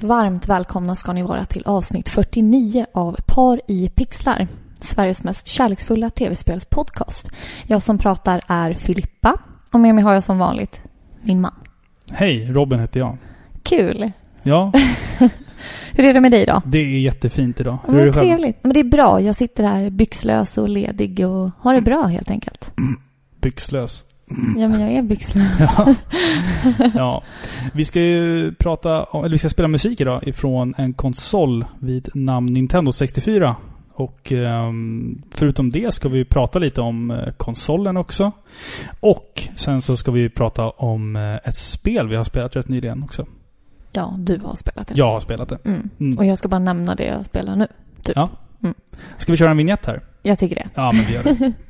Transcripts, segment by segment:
Varmt välkomna ska ni vara till avsnitt 49 av Par i pixlar. Sveriges mest kärleksfulla tv-spelspodcast. Jag som pratar är Filippa och med mig har jag som vanligt min man. Hej, Robin heter jag. Kul! Ja, Hur är det med dig då? det är jättefint idag. Hur är Mm, det själv? trevligt. Men det är bra. Jag sitter här byxlös och ledig och har det bra helt enkelt. Byxlös. Ja, men jag är byxlös. Ja. ja. Vi ska ju prata om, eller vi ska spela musik idag ifrån en konsol vid namn Nintendo 64. Och ehm, förutom det ska vi prata lite om eh, konsolen också. Och sen så ska vi prata om eh, ett spel vi har spelat rätt nyligen också. Ja, du har spelat det. Jag har spelat det. Mm. Mm. Och jag ska bara nämna det jag spelar nu. Typ. Ja. Mm. Ska vi köra en vignett här? Jag tycker det. Ja, men vi gör det.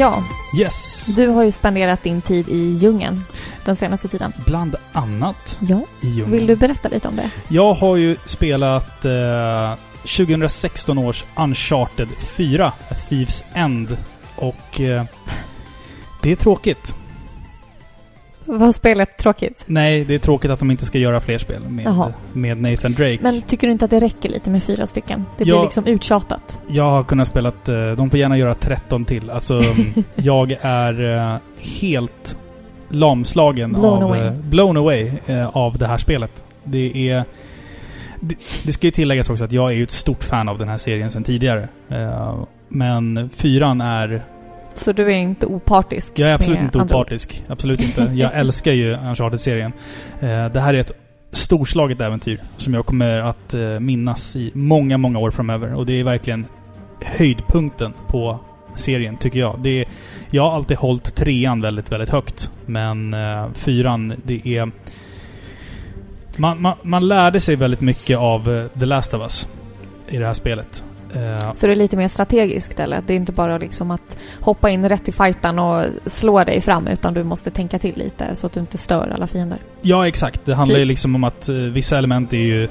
Ja, Yes! du har ju spenderat din tid i djungeln den senaste tiden. Bland annat Ja. i djungeln. Vill du berätta lite om det? Jag har ju spelat eh, 2016 års Uncharted 4, A Thieves End. Och eh, det är tråkigt. Var spelet tråkigt? Nej, det är tråkigt att de inte ska göra fler spel med, Jaha. med Nathan Drake. Men tycker du inte att det räcker lite med fyra stycken? Det blir liksom uttjatat. Jag har kunnat spela... eh, De får gärna göra 13 till. Alltså, jag är eh, helt lamslagen Blown av... away. eh, blown away av det här spelet. Det är... Det, det ska ju tilläggas också att jag är ju ett stort fan av den här serien sedan tidigare. Men fyran är... Så du är inte opartisk? Jag är absolut inte opartisk. Absolut inte. Jag älskar ju Uncharted-serien. Eh, Det här är ett storslaget äventyr som jag kommer att eh, minnas i många, många år framöver. Och det är verkligen höjdpunkten på serien, tycker jag. Det är, jag har alltid hållit trean väldigt, väldigt högt. Men eh, fyran, det är... Man, man, man lärde sig väldigt mycket av The Last of Us i det här spelet. Eh, Så det är lite mer strategiskt eller? Det är inte bara liksom att hoppa in rätt i fighten och slå dig fram utan du måste tänka till lite så att du inte stör alla fiender. Ja, exakt. Det handlar ju Typ. liksom om att eh, vissa element är ju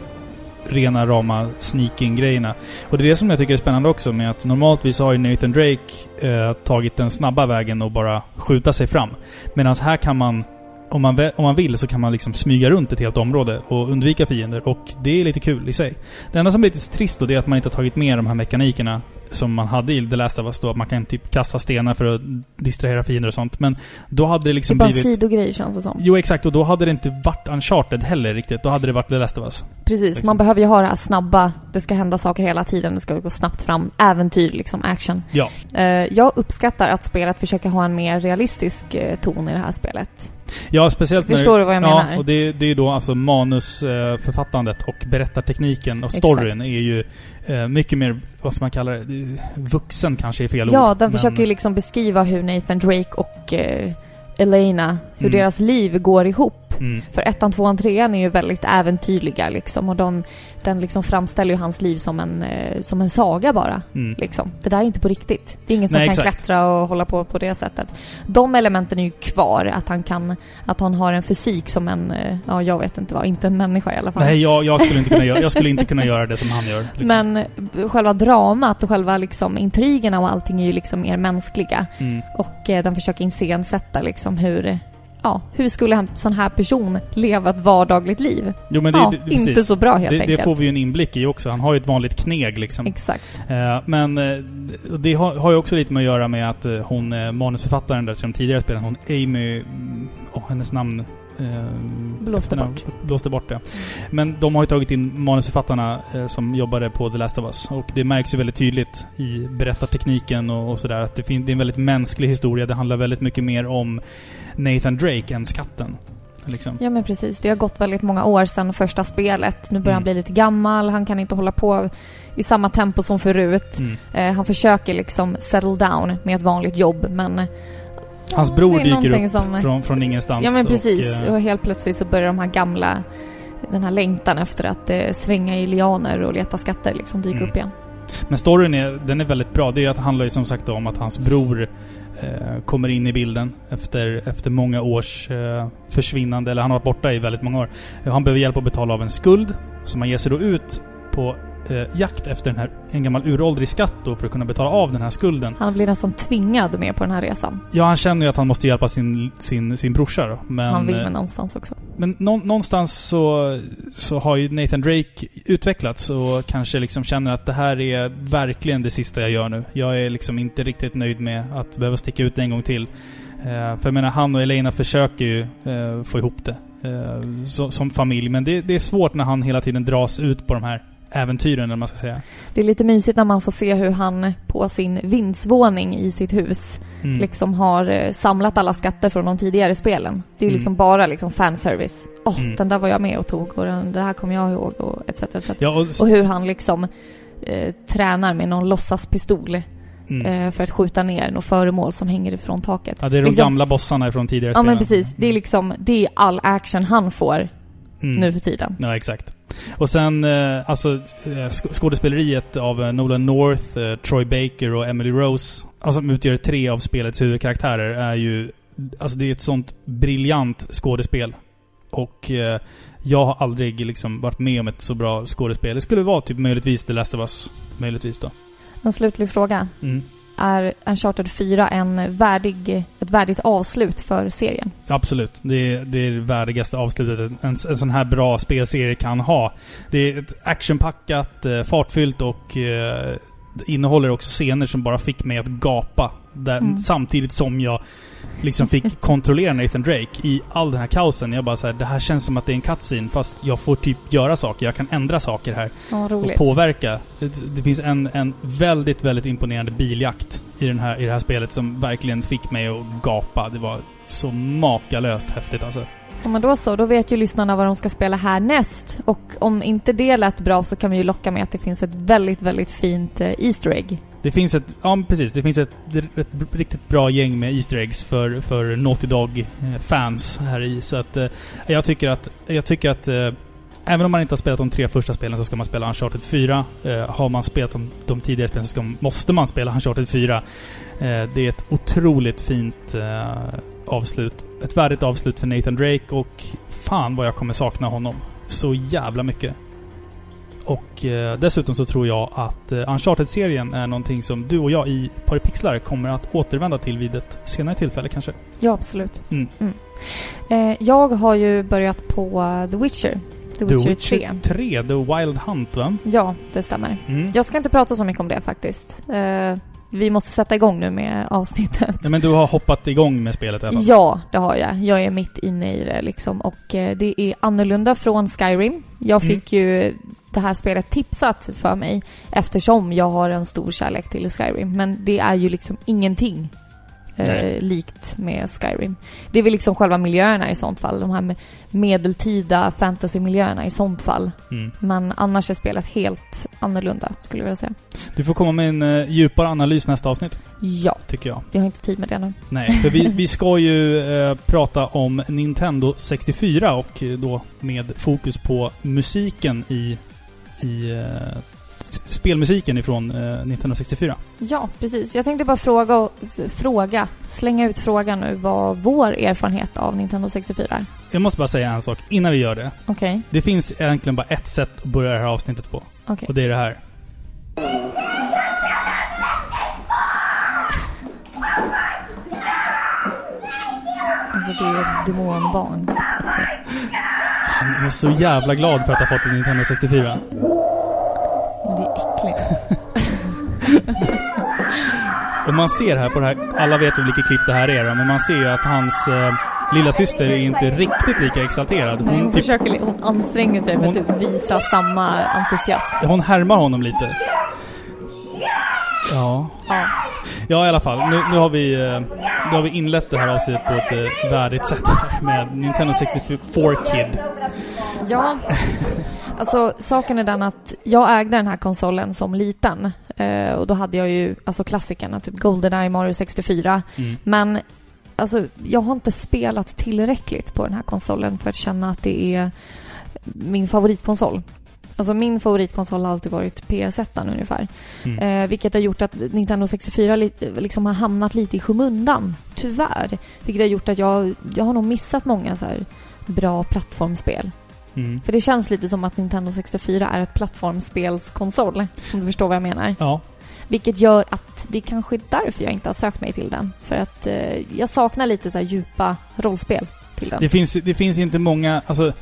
rena rama sneaking-grejerna. Och det är det som jag tycker är spännande också med att normaltvis har ju Nathan Drake eh, tagit den snabba vägen och bara skjuta sig fram. Medan här kan man, om man, om man vill, så kan man liksom smyga runt ett helt område och undvika fiender. Och det är lite kul i sig. Det enda som är lite trist då, det är att man inte har tagit med de här mekanikerna som man hade i The Last of Us då. Att man kan typ kasta stenar för att distrahera fiender och sånt. Men då hade det Det är liksom bara en blivit... sidogrej känns det som. Jo, exakt. Och då hade det inte varit Uncharted heller riktigt. Då hade det varit The Last of Us. Precis, liksom. man behöver ju ha det här snabba, det ska hända saker hela tiden, det ska gå snabbt fram, äventyr liksom, action. Ja. Eh, jag uppskattar att spelet försöker ha en mer realistisk eh, ton i det här spelet. Ja, speciellt Förstår du vad jag ja, menar? och det, det är ju då alltså manusförfattandet och berättartekniken och storyn Exakt. är ju eh, mycket mer, vad ska man kalla det, vuxen kanske är fel Ja, ord. den men- försöker ju liksom beskriva hur Nathan Drake och eh, Elena, hur Mm. deras liv går ihop. Mm. För ettan, tvåan, trean är ju väldigt äventyrliga liksom och de, den liksom framställer ju hans liv som en, eh, som en saga bara. Mm. Liksom. Det där är inte på riktigt. Det är ingen som Nej, kan exakt. klättra och hålla på på det sättet. De elementen är ju kvar, att han kan, att han har en fysik som en, eh, ja jag vet inte vad, inte en människa i alla fall. Nej, jag, jag, skulle inte kunna göra, jag skulle inte kunna göra det som han gör. Liksom. Men eh, själva dramat och själva liksom intrigerna och allting är ju liksom mer mänskliga. Mm. Och eh, den försöker iscensätta liksom hur, ja, hur skulle en sån här person leva ett vardagligt liv? Jo, men det, ja, det, inte så bra helt det, det enkelt. får vi ju en inblick i också. Han har ju ett vanligt kneg liksom. Exakt. Eh, men eh, det har, har ju också lite med att göra med att eh, hon, eh, manusförfattaren där som tidigare spelade, hon Amy... Åh, hennes namn... eh, Blåste bort. Blåste bort, ja. Men de har ju tagit in manusförfattarna eh, som jobbade på The Last of Us. Och det märks ju väldigt tydligt i berättartekniken och, och sådär att det, det är en väldigt mänsklig historia. Det handlar väldigt mycket mer om Nathan Drake än skatten. Liksom. Ja men precis, det har gått väldigt många år sedan första spelet. Nu börjar han Mm. bli lite gammal, han kan inte hålla på i samma tempo som förut. Mm. Eh, han försöker liksom settle down med ett vanligt jobb men... Hans bror dyker upp som, från, från ingenstans. Ja men precis, Och, och, eh, helt plötsligt så börjar de här gamla... Den här längtan efter att eh, svänga i lianer och leta skatter liksom dyka Mm. upp igen. Men storyn är, den är väldigt bra. Det är att handlar ju som sagt om att hans bror eh, kommer in i bilden efter, efter många års eh, försvinnande. Eller han har varit borta i väldigt många år. Han behöver hjälp att betala av en skuld. Så man ger sig då ut på eh, jakt efter den här, en gammal uråldrig skatt då för att kunna betala av den här skulden. Han blir nästan tvingad med på den här resan. Ja, han känner ju att han måste hjälpa sin, sin, sin brorsa då. Men, han vill eh, väl någonstans också. men nå, någonstans så, så har ju Nathan Drake utvecklats och kanske liksom känner att det här är verkligen det sista jag gör nu. Jag är liksom inte riktigt nöjd med att behöva sticka ut en gång till. Eh, för jag menar, han och Elena försöker ju eh, få ihop det. eh, som familj. Men det, det är svårt när han hela tiden dras ut på de här äventyren, eller man ska säga. Det är lite mysigt när man får se hur han på sin vindsvåning i sitt hus Mm. liksom har eh, samlat alla skatter från de tidigare spelen. Det är ju Mm. liksom bara liksom fanservice. Åh, Mm. den där var jag med och tog och den, det här kommer jag ihåg och etc. etc. Ja, och, Och hur han liksom eh, tränar med någon låtsaspistol mm. eh, för att skjuta ner något föremål som hänger ifrån taket. ja, det är de liksom- gamla bossarna från tidigare Ja spelen. men precis. Det är liksom, det är all action han får Mm. nu för tiden. Ja, exakt. Och sen, eh, alltså eh, sk- skådespeleriet av eh, Nolan North, Troy Baker och Emily Rose, alltså som utgör tre av spelets huvudkaraktärer, är ju... Alltså det är ett sånt briljant skådespel. Och eh, jag har aldrig liksom varit med om ett så bra skådespel. Det skulle vara typ möjligtvis The Last of Us. Möjligtvis då. En slutlig fråga. Mm. Är Uncharted 4 en värdig, ett värdigt avslut för serien? Absolut. Det är, det är det värdigaste avslutet en, en, sån här bra spelserie kan ha. Det är ett actionpackat, eh, fartfyllt och eh, innehåller också scener som bara fick mig att gapa. Där, Mm. Samtidigt som jag liksom fick kontrollera Nathan Drake i all den här kaosen. Jag bara såhär, det här känns som att det är en cutscene fast jag får typ göra saker. Jag kan ändra saker här Ja, och påverka. Det, det finns en, en väldigt, väldigt imponerande biljakt i, den här, i det här spelet som verkligen fick mig att gapa. Det var så makalöst häftigt alltså. Ja, men då så. Då vet ju lyssnarna vad de ska spela härnäst. Och om inte det lät bra så kan vi ju locka med att det finns ett väldigt, väldigt fint eh, Easter egg. Det finns ett, ja men precis, det finns ett, ett riktigt bra gäng med Easter eggs för, för Naughty Dog-fans eh, här i. Så att eh, jag tycker att, jag tycker att Även om man inte har spelat de tre första spelen så ska man spela Uncharted 4. Eh, har man spelat de, de tidigare spelen så ska, måste man spela Uncharted 4. Eh, det är ett otroligt fint eh, avslut. Ett värdigt avslut för Nathan Drake och fan vad jag kommer sakna honom. Så jävla mycket. Och eh, dessutom så tror jag att eh, Uncharted-serien är någonting som du och jag i Paripixlar kommer att återvända till vid ett senare tillfälle kanske. Ja, absolut. Mm. Eh, jag har ju börjat på eh, The Witcher. The Witcher 3. 3, The Wild Hunt va? Ja, det stämmer. Mm. Jag ska inte prata så mycket om det faktiskt. Eh, vi måste sätta igång nu med avsnittet. Ja, men du har hoppat igång med spelet i alla fall? Ja, det har jag. Jag är mitt inne i det liksom. Och eh, det är annorlunda från Skyrim. Jag Mm. fick ju det här spelet tipsat för mig eftersom jag har en stor kärlek till Skyrim. Men det är ju liksom ingenting eh, likt med Skyrim. Det är väl liksom själva miljöerna i sånt fall. De här med medeltida fantasy-miljöerna i sånt fall. Mm. Men annars är spelet helt annorlunda, skulle jag vilja säga. Du får komma med en uh, djupare analys nästa avsnitt, Ja, tycker jag. jag har inte tid med det nu. Nej, för vi, vi ska ju eh, prata om Nintendo 64 och eh, då med fokus på musiken i, i spelmusiken ifrån eh, Nintendo 64. Ja, precis. Jag tänkte bara fråga, fråga, slänga ut frågan nu vad vår erfarenhet av Nintendo 64 är. Jag måste bara säga en sak innan vi gör det. Okej, Det finns egentligen bara ett sätt att börja det här avsnittet på. okej. Och det är det här. Alltså det är ett demonbarn. Han är så jävla glad för att ha fått en Nintendo 64. Det är äckligt. Och man ser här på det här, alla vet ju vilket klipp det här är men man ser ju att hans eh, lilla syster är inte riktigt lika exalterad. Nej, hon, Hon, typ, försöker, hon anstränger sig för Hon- att typ visa samma entusiasm. hon härmar honom lite. Ja. Ja. Ja, i alla fall. Nu, nu, har vi, eh, nu har vi inlett det här avsnittet på ett eh, värdigt sätt med Nintendo 64 Kid. Ja, alltså saken är den att jag ägde den här konsolen som liten. Eh, och då hade jag ju alltså klassikerna, typ Goldeneye, Mario 64. Mm. Men alltså, jag har inte spelat tillräckligt på den här konsolen för att känna att det är min favoritkonsol. Alltså min favoritkonsol har alltid varit PS1 ungefär. Mm. Eh, vilket har gjort att Nintendo 64 li- liksom har hamnat lite i skymundan. Tyvärr. Vilket har gjort att jag, jag har nog missat många så här bra plattformsspel. Mm. För det känns lite som att Nintendo 64 är ett plattformsspelskonsol. Om du förstår vad jag menar. Ja. Vilket gör att det kanske är därför jag inte har sökt mig till den. För att eh, jag saknar lite så här djupa rollspel till den. Det finns, det finns inte många... Alltså,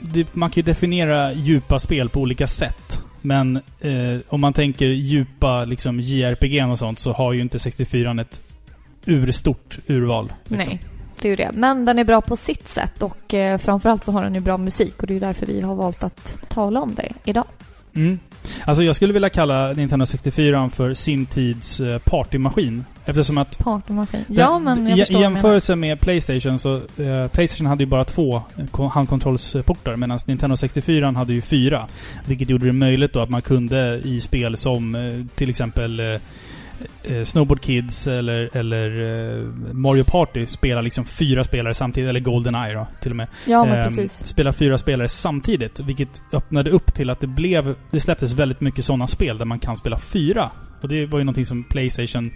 det, man kan ju definiera djupa spel på olika sätt. Men eh, om man tänker djupa liksom JRPG och sånt så har ju inte 64 ett urstort urval. Liksom. Nej, är ju det. Men den är bra på sitt sätt och eh, framförallt så har den ju bra musik och det är därför vi har valt att tala om det idag. Mm. Alltså jag skulle vilja kalla Nintendo 64 för sin tids eh, partymaskin. Eftersom att Partymaskin. Ja, men jag I, jämförelse med Playstation så... Eh, Playstation hade ju bara två eh, ko- handkontrollsportar medan Nintendo 64 hade ju fyra. Vilket gjorde det möjligt då att man kunde i spel som eh, till exempel eh, Snowboard Kids eller, eller eh, Mario Party spela liksom fyra spelare samtidigt. Eller Goldeneye då, till och med. Ja, men Ehm, precis. Spela fyra spelare samtidigt. Vilket öppnade upp till att det blev... Det släpptes väldigt mycket sådana spel där man kan spela fyra. Och det var ju någonting som Playstation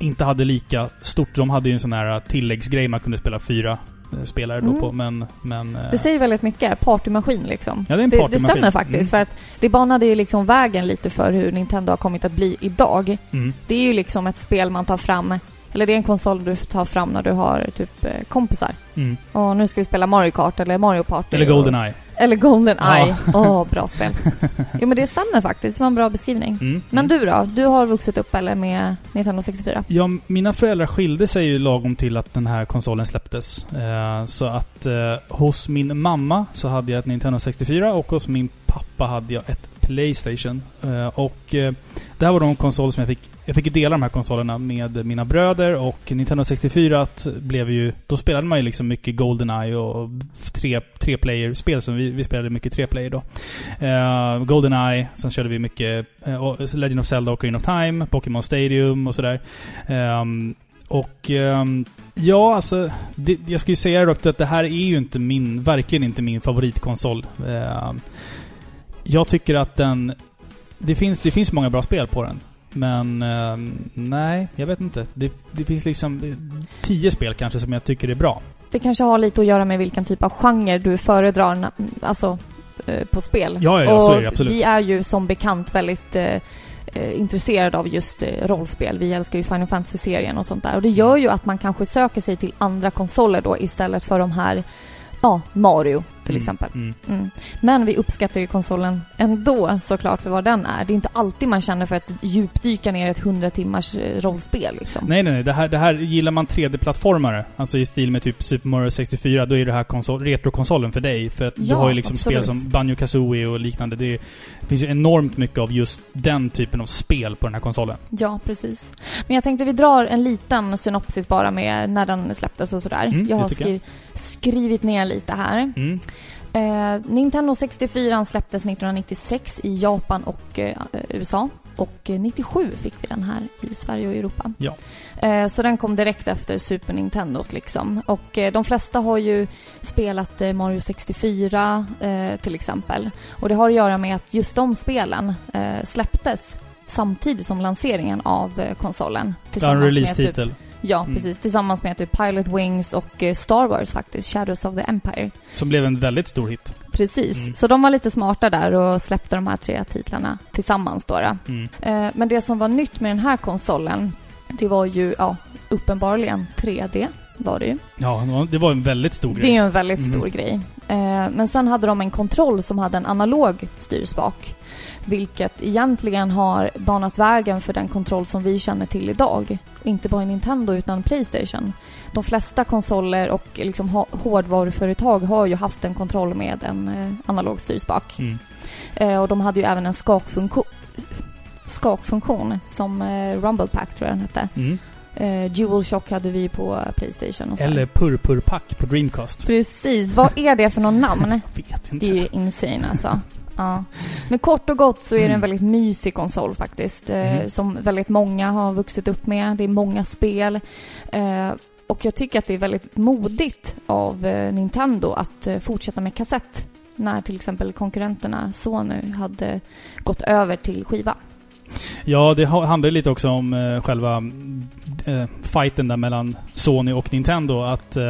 inte hade lika stort. De hade ju en sån här tilläggsgrej man kunde spela fyra eh, spelare då Mm. på. Men... men eh, Det säger väldigt mycket. Partymaskin liksom. Ja, det är en det, det partymaskin. stämmer faktiskt. Mm. För att det banade ju liksom vägen lite för hur Nintendo har kommit att bli idag. mm. Det är ju liksom ett spel man tar fram, eller det är en konsol du tar fram när du har typ eh, kompisar. Mm. Och nu ska vi spela Mario Kart eller Mario Party. Eller och- Goldeneye. Eller Golden Ja. Eye. Åh, bra spel. Jo men det stämmer faktiskt. Det var en bra beskrivning. Mm. Men mm. du då? Du har vuxit upp eller med Nintendo 64? Ja, mina föräldrar skilde sig ju lagom till att den här konsolen släpptes. Eh, så att eh, hos min mamma så hade jag ett Nintendo 64 och hos min pappa hade jag ett Playstation. Och det här var de konsoler som jag fick... Jag fick ju dela de här konsolerna med mina bröder och Nintendo 64 att blev ju... Då spelade man ju liksom mycket Goldeneye och tre, tre player-spel som vi, vi spelade mycket tre player då. Uh, Goldeneye, sen körde vi mycket uh, Legend of Zelda och Ocarina of Time, Pokémon Stadium och sådär. Um, och um, ja, alltså... Det, jag skulle ju säga dock att det här är ju inte min... Verkligen inte min favoritkonsol. Uh, jag tycker att den... Det finns, det finns många bra spel på den. Men ehm, nej, jag vet inte. Det, det finns liksom eh, tio spel kanske som jag tycker är bra. Det kanske har lite att göra med vilken typ av genre du föredrar, alltså eh, på spel. Ja, ja, ja, och så är det absolut. vi är ju som bekant väldigt eh, eh, intresserade av just eh, rollspel. Vi älskar ju Final Fantasy-serien och sånt där. Och det gör ju att man kanske söker sig till andra konsoler då istället för de här, ja, Mario till Mm, exempel. Mm. Mm. Men vi uppskattar ju konsolen ändå såklart för vad den är. Det är inte alltid man känner för att djupdyka ner ett 100 timmars eh, rollspel liksom. Nej, nej, nej. Det här, det här gillar man 3D-plattformare, alltså i stil med typ Super Mario 64, då är det här konsol, retrokonsolen för dig. För att du Ja, har ju liksom absolut. spel som Banjo Kazooie och liknande. Det, det finns ju enormt mycket av just den typen av spel på den här konsolen. Ja, precis. Men jag tänkte vi drar en liten synopsis bara med när den släpptes och sådär. Mm, jag har tycker jag. skriv, skrivit ner lite här. Mm. Eh, Nintendo 64 släpptes 1996 i Japan och eh, USA. Och eh, 97 fick vi den här i Sverige och Europa. Ja. Eh, så den kom direkt efter Super Nintendo liksom. Och eh, de flesta har ju spelat eh, Mario 64 eh, till exempel. Och det har att göra med att just de spelen eh, släpptes samtidigt som lanseringen av eh, konsolen. En Tillsammans med typ, release-titel. Ja, Mm. precis. Tillsammans med typ Pilot Wings och eh, Star Wars faktiskt, Shadows of the Empire. Som blev en väldigt stor hit. Precis. Mm. Så de var lite smarta där och släppte de här tre titlarna tillsammans då. då. Mm. Eh, Men det som var nytt med den här konsolen, det var ju, ja, uppenbarligen 3D var det ju. Ja, det var- en väldigt stor Det är grej. en väldigt Mm. stor grej. Eh, Men sen hade de en kontroll som hade en analog styrspak. Vilket egentligen har banat vägen för den kontroll som vi känner till idag. Inte bara Nintendo utan Playstation. De flesta konsoler och liksom hårdvaruföretag har ju haft en kontroll med en eh, analog styrspak. Mm. Eh, och de hade ju även en skakfunktion, skakfunktion som eh, Rumble Pack tror jag den hette. Mm. Eh, DualShock hade vi på Playstation och så. Eller Purpurpack på Dreamcast. Precis, vad är det för någon namn? Jag vet Det är inte. ju insane alltså. Ja. Men kort och gott så är det en väldigt mysig konsol faktiskt. Eh, Mhm. Som väldigt många har vuxit upp med. Det är många spel. Eh, och jag tycker att det är väldigt modigt av eh, Nintendo att fortsätta med kassett när till exempel konkurrenterna Sony hade gått över till skiva. Ja, det ha- handlar ju lite också om eh, själva eh, fighten där mellan Sony och Nintendo. Att eh,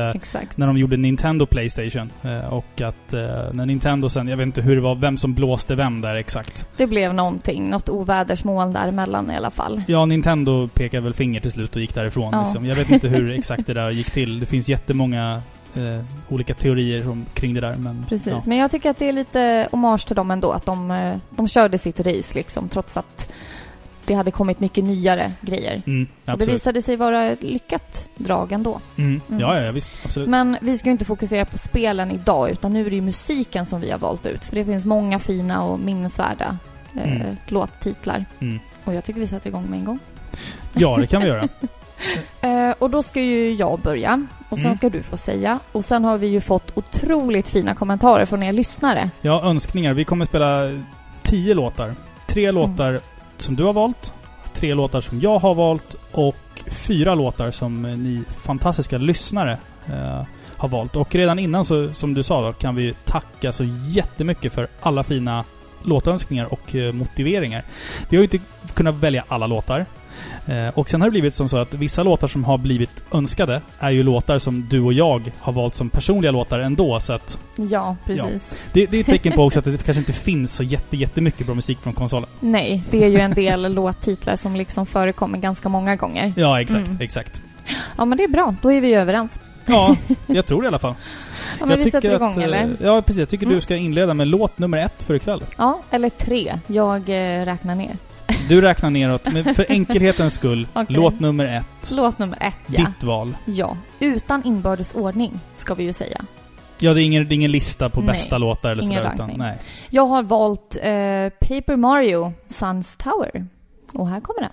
när de gjorde Nintendo Playstation eh, och att eh, när Nintendo sen, jag vet inte hur det var, vem som blåste vem där exakt. Det blev någonting, något ovädersmoln däremellan i alla fall. Ja, Nintendo pekade väl finger till slut och gick därifrån. Ja. Liksom. Jag vet inte hur exakt det där gick till. Det finns jättemånga eh, olika teorier om, kring det där. Men, Precis, Ja. men jag tycker att det är lite hommage till dem ändå, att de, eh, de körde sitt race liksom, trots att det hade kommit mycket nyare grejer. Mm, Och det visade sig vara ett lyckat drag ändå. Mm. Mm. Ja, ja, visst. Absolut. Men vi ska ju inte fokusera på spelen idag, utan nu är det ju musiken som vi har valt ut. För det finns många fina och minnesvärda eh, Mm. låttitlar. Mm. Och jag tycker vi sätter igång med en gång. Ja, det kan vi göra. Eh, och då ska ju jag börja, och sen Mm. ska du få säga. Och sen har vi ju fått otroligt fina kommentarer från er lyssnare. Ja, önskningar. Vi kommer spela tio låtar. Tre låtar som du har valt, tre låtar som jag har valt och fyra låtar som eh, ni fantastiska lyssnare eh, har valt. Och redan innan, så, som du sa, då, kan vi tacka så jättemycket för alla fina låtönskningar och eh, motiveringar. Vi har ju inte kunnat välja alla låtar. Eh, och sen har det blivit som så att vissa låtar som har blivit önskade är ju låtar som du och jag har valt som personliga låtar ändå. Så att Ja, precis. det, det är ett tecken på också att det kanske inte finns så jätte, jättemycket bra musik från konsolen. Nej, det är ju en del låttitlar som liksom förekommer ganska många gånger. Ja, exakt. Mm. exakt. Ja, men det är bra. Då är vi överens. Ja, jag tror det i alla fall. Ja, men jag vi sätter igång, eh, eller? Ja, precis. Jag tycker Mm. du ska inleda med låt nummer ett för ikväll. Ja, eller tre. Jag eh, räknar ner. Du räknar neråt, men för enkelhetens skull, Okej. låt nummer ett. Låt nummer ett, ja. Ditt val. Ja. Utan inbördes ordning, ska vi ju säga. Ja, det är ingen, det är ingen lista på Nej, bästa låtar eller ingen sådär. Utan, nej. Jag har valt eh, Paper Mario, Suns Tower. Och här kommer den.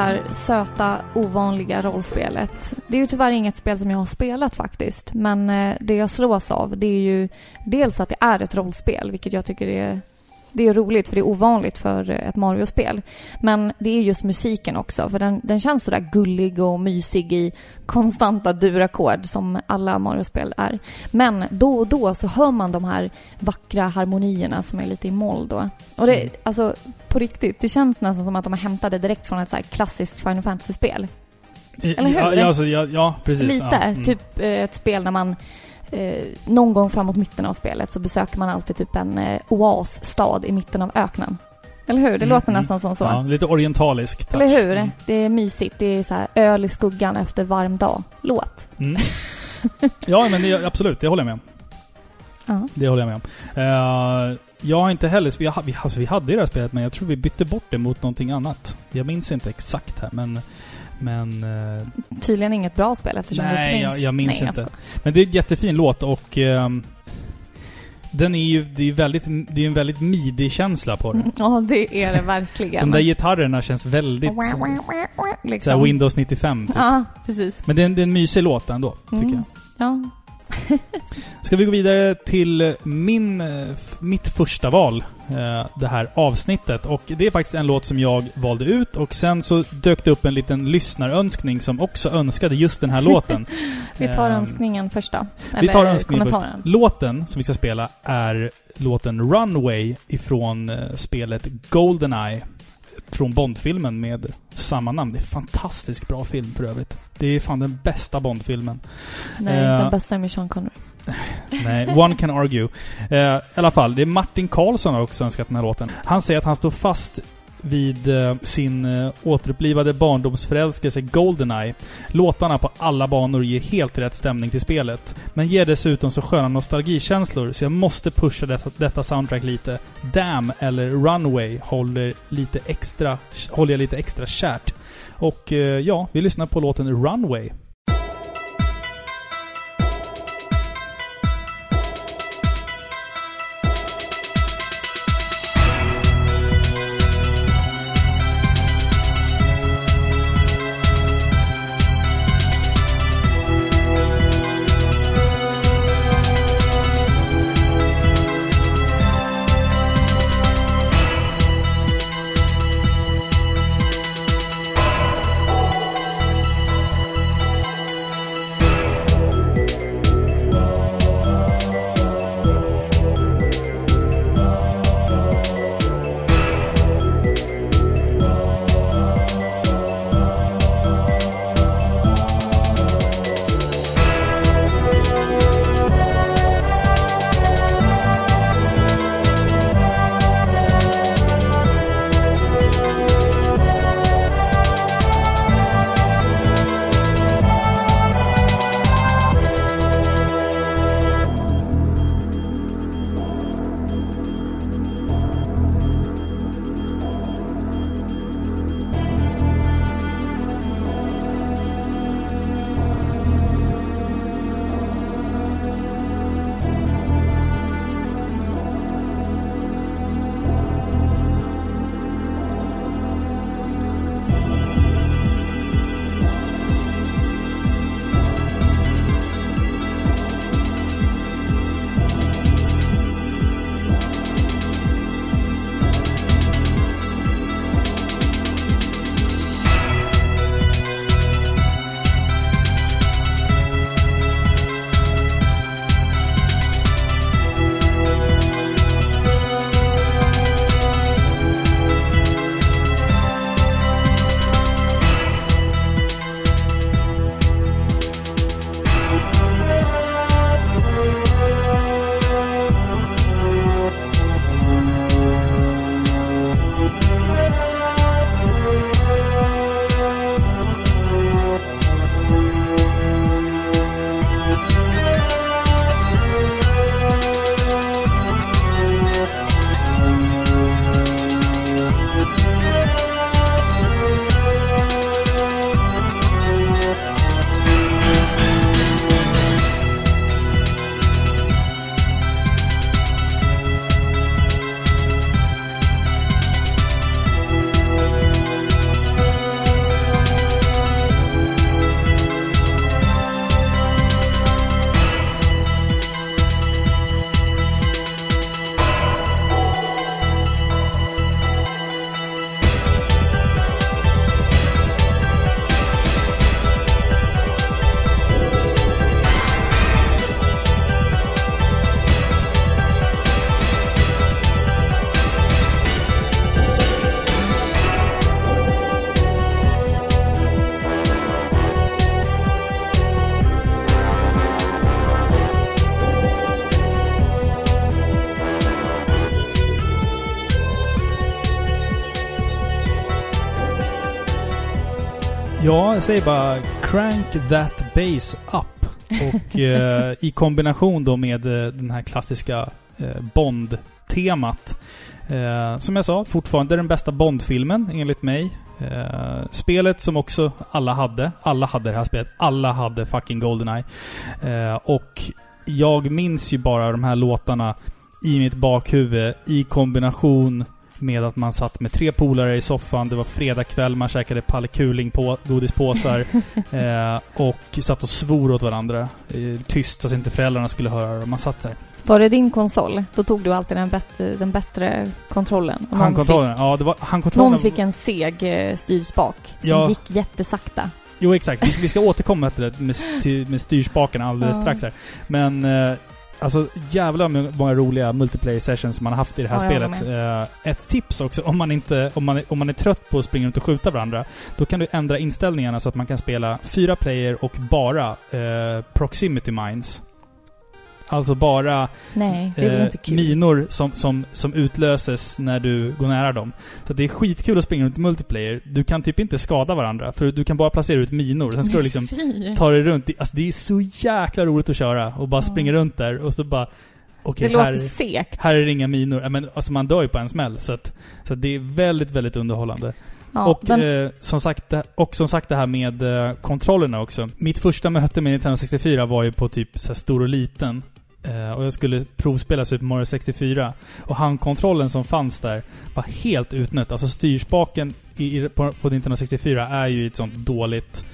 Här söta, ovanliga rollspelet. Det är ju tyvärr inget spel som jag har spelat faktiskt. Men eh, det jag slås av, det är ju dels att det är ett rollspel, vilket jag tycker är det är roligt för det är ovanligt för eh, ett Mario-spel. Men det är just musiken också, för den, den känns sådär gullig och mysig i konstanta durackord som alla Mario-spel är. Men då och då så hör man de här vackra harmonierna som är lite i moll då. Och det, Mm. alltså på riktigt, det känns nästan som att de är hämtade direkt från ett så här klassiskt Final Fantasy-spel. Eller hur? Ja, ja, alltså, ja, ja precis. Lite. Mm. Typ eh, ett spel när man eh, någon gång framåt mitten av spelet så besöker man alltid typ en eh, oasstad i mitten av öknen. Eller hur? Det Mm, låter mm. nästan som så. Ja, lite orientalisk touch. Eller hur? Mm. Det är mysigt. Det är så här öl i skuggan efter varm dag. Låt. Mm. Ja, men det, absolut. Det håller jag med om. Ja. Det håller jag med om. Eh, jag har inte heller... Vi, alltså, vi hade ju det här spelet, men jag tror vi bytte bort det mot någonting annat. Jag minns inte exakt här, men... Men, eh, Tydligen inget bra spel eftersom du nej, inte jag, minns. jag minns Nej, inte. skojar. men det är en jättefin låt och... ehm, den är ju... Det är väldigt... Det är en väldigt midi-känsla på den. Ja, det är det verkligen. De där gitarrerna känns väldigt... liksom. Windows 95 typ. Ja, precis. Men det är, en, det är en mysig låt ändå, tycker Mm. jag. Ja. Ska vi gå vidare till min, mitt första val eh, det här avsnittet. Och det är faktiskt en låt som jag valde ut och sen så dök det upp en liten lyssnarönskning som också önskade just den här låten. Vi tar Eh, önskningen först då. Vi Eller tar önskningen först. Låten som vi ska spela är låten Runway ifrån eh, spelet Goldeneye. Från Bondfilmen med samma namn. Det är en fantastiskt bra film för övrigt. Det är fan den bästa Bondfilmen. Nej, Eh, den bästa är med Sean Connery. Nej, one can argue. Eh, I alla fall, det är Martin Karlsson har också önskat den här låten. Han säger att han står fast vid eh, sin eh, återupplivade barndomsförälskelse Goldeneye. Låtarna på alla banor ger helt rätt stämning till spelet. Men ger dessutom så sköna nostalgikänslor så jag måste pusha detta, detta soundtrack lite. Damn eller Runway håller, lite extra, håller jag lite extra kärt. Och eh, ja, vi lyssnar på låten Runway. Runway, Ja, jag säger bara crank that bass up. Och eh, i kombination då med eh, den här klassiska eh, Bond-temat. Eh, som jag sa, fortfarande den bästa Bond-filmen enligt mig. Eh, spelet som också alla hade. Alla hade det här spelet. Alla hade fucking Goldeneye. Eh, och jag minns ju bara de här låtarna i mitt bakhuvud i kombination med att man satt med tre polare i soffan. Det var fredag kväll, man käkade pallekuling på godispåsar. eh, och satt och svor åt varandra. Eh, tyst så att inte föräldrarna skulle höra. Man satt så här. Var det din konsol? Då tog du alltid den bättre, den bättre kontrollen. Och Handkontrollen. Ja, det var Fick, handkontrollen. någon fick en seg eh, styrspak som Ja. gick jättesakta. Jo, exakt. Vi ska, vi ska återkomma till det med styrspaken alldeles Ja. strax här. Men eh, alltså jävla många roliga multiplayer sessions man har haft i det här Ja, spelet. Eh, ett tips också, om man, inte, om, man, om man är trött på att springa runt och skjuta varandra. Då kan du ändra inställningarna så att man kan spela fyra player och bara eh, proximity mines. Alltså bara Nej, eh, minor som, som, som utlöses när du går nära dem. Så det är skitkul att springa runt i multiplayer. Du kan typ inte skada varandra, för du kan bara placera ut minor. Sen ska du liksom ta dig runt. Alltså det är så jäkla roligt att köra och bara Ja. springa runt där och så bara... Okej, det här, låter segt. här är det inga minor. Men alltså man dör ju på en smäll. Så att, så att det är väldigt, väldigt underhållande. Ja, och, den, eh, som sagt, och som sagt det här med eh, kontrollerna också. Mitt första möte med Nintendo 64 var ju på typ så stor och liten. Eh, och jag skulle provspela Super Mario 64. Och handkontrollen som fanns där var helt utnött. Alltså styrspaken i, på, på Nintendo 64 är ju ett sånt dåligt...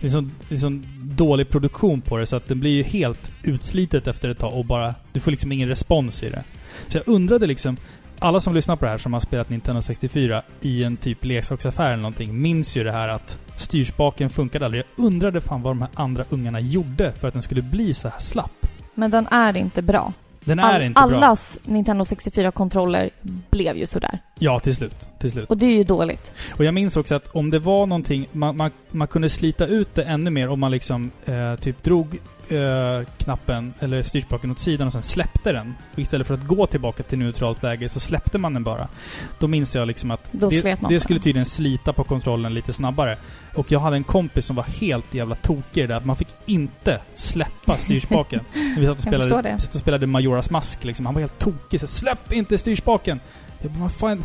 Det är sån dålig produktion på det så att det blir ju helt utslitet efter ett tag och bara... Du får liksom ingen respons i det. Så jag undrade liksom... Alla som lyssnar på det här som har spelat Nintendo 64 i en typ leksaksaffär eller någonting minns ju det här att styrspaken funkade aldrig. Jag undrade fan vad de här andra ungarna gjorde för att den skulle bli så här slapp. men den är inte bra. Den är All, inte bra. allas Nintendo 64-kontroller blev ju sådär. Ja, till slut. Till slut. Och det är ju dåligt. Och jag minns också att om det var någonting, man, man, man kunde slita ut det ännu mer om man liksom eh, typ drog eh, knappen eller styrspaken åt sidan och sen släppte den. Och istället för att gå tillbaka till neutralt läge så släppte man den bara. Då minns jag liksom att Då det, det skulle tydligen slita på kontrollen lite snabbare. Och jag hade en kompis som var helt jävla tokig där. Man fick inte släppa styrspaken. När vi satt och spelade, satt och spelade Majoras Mask liksom. Han var helt tokig. Så, Släpp inte styrspaken! Jag bara, vad fan...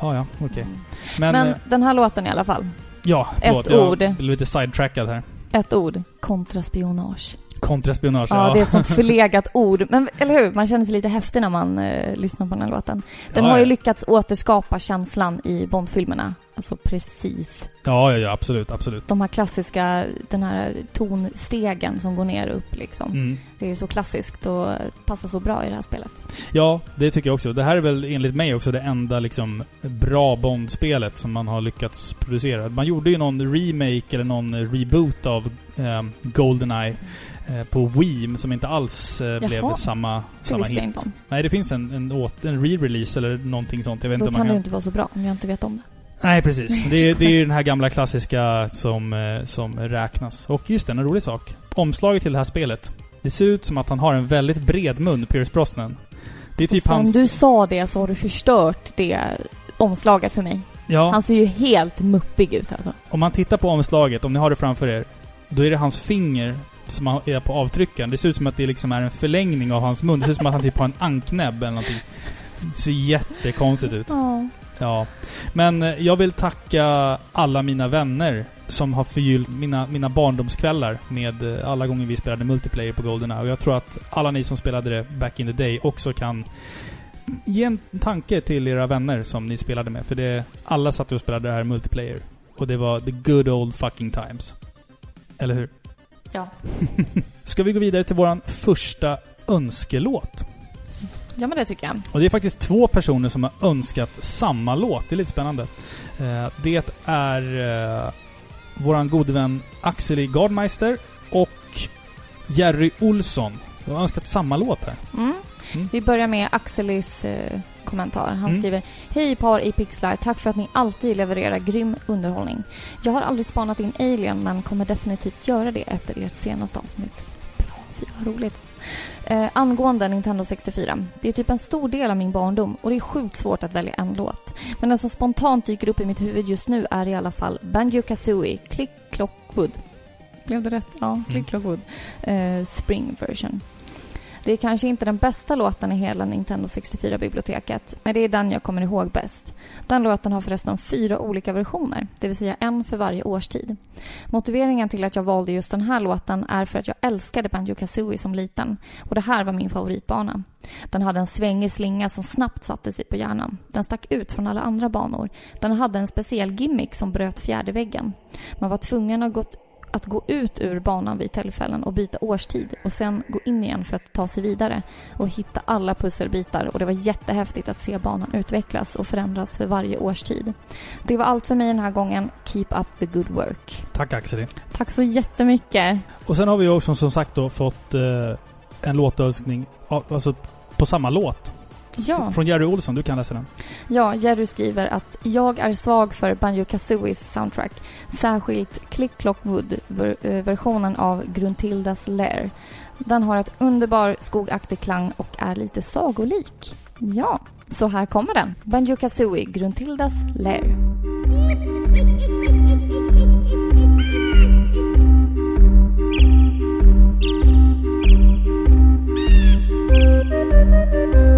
Ja, ja, okej. Mm. Men, Men, eh, den här låten i alla fall. ja, förlåt. ett jag ord. blev lite sidetrackad här. Ett ord. Kontraspionage. Kontraspionage. Ja, det är ett sånt förlegat ord. Men eller hur? Man känner sig lite häftig när man eh, lyssnar på den här låten. Den ja, har ju ja. lyckats återskapa känslan i Bondfilmerna. Alltså precis. Ja, ja, ja, absolut, absolut. De här klassiska, den här tonstegen som går ner och upp liksom. Mm. Det är så klassiskt och passar så bra i det här spelet. Ja, det tycker jag också. Det här är väl enligt mig också det enda liksom bra Bond-spelet som man har lyckats producera. Man gjorde ju någon remake eller någon reboot av eh, Goldeneye på Wii som inte alls eh, blev Jaha. samma, Det samma jag hit. inte. Nej, det finns en, en, en re-release eller någonting sånt. Jag vet Då inte kan man det kan... inte vara så bra om jag inte vet om det. Nej, precis. Det är, det är ju den här gamla klassiska som, eh, som räknas. Och just det, en rolig sak. Omslaget till det här spelet. Det ser ut som att han har en väldigt bred mun, Pierce Brosnan. Det är Så typ sen hans... du sa det så har du förstört det omslaget för mig. Ja, Han ser ju helt muppig ut alltså. om man tittar på omslaget, om ni har det framför er, då är det hans finger som är på avtryckaren. Det ser ut som att det liksom är en förlängning av hans mun. Det ser ut som att han typ har en anknäbb eller någonting. Det ser jättekonstigt ut. Ja. Ja. Men eh, jag vill tacka alla mina vänner som har förgyllt mina, mina barndomskvällar med eh, alla gånger vi spelade multiplayer på Goldeneye. Och jag tror att alla ni som spelade det back in the day också kan ge en tanke till era vänner som ni spelade med. För det, alla satt och spelade det här multiplayer. Och det var the good old fucking times. Eller hur? Ja. Ska vi gå vidare till våran första önskelåt? Ja men det tycker jag. Och det är faktiskt två personer som har önskat samma låt. Det är lite spännande. Eh, Det är eh, våran gode vän Axel Gardmeister och Jerry Olsson. De har önskat samma låt här. Mm. Mm. Vi börjar med Axelis eh, kommentar. Han Mm. skriver Hej par i Pixlar, tack för att ni alltid levererar grym underhållning. Jag har aldrig spanat in Alien men kommer definitivt göra det efter ert senaste avsnitt. Bra, fy vad roligt. Eh, angående Nintendo 64. Det är typ en stor del av min barndom och det är sjukt svårt att välja en låt. Men den som spontant dyker upp i mitt huvud just nu är i alla fall Banjo-Kazooie, Klick, Clockwood. Blev det rätt? Ja, Click Clockwood. Eh, Spring version. Det är kanske inte den bästa låten i hela Nintendo 64-biblioteket, men det är den jag kommer ihåg bäst. Den låten har förresten fyra olika versioner, det vill säga en för varje årstid. Motiveringen till att jag valde just den här låten är för att jag älskade Banjo Kazooie som liten och det här var min favoritbana. Den hade en svängig slinga som snabbt satte sig på hjärnan. Den stack ut från alla andra banor. Den hade en speciell gimmick som bröt fjärde väggen. Man var tvungen att gå att gå ut ur banan vid tillfällen och byta årstid och sen gå in igen för att ta sig vidare och hitta alla pusselbitar och det var jättehäftigt att se banan utvecklas och förändras för varje årstid. Det var allt för mig den här gången. Keep up the good work. Tack Axel. Tack så jättemycket. Och sen har vi också som sagt då fått eh, en låtönskning, alltså på samma låt. Ja. Från Jerry Olsson, du kan läsa den. Ja, Jerry skriver att jag är svag för Banjo Kazooies soundtrack. Särskilt Click Clock Wood-versionen av Gruntildas Lair. Den har ett underbar skogaktig klang och är lite sagolik. Ja, så här kommer den. Banjo Kazooie, Gruntildas Lair.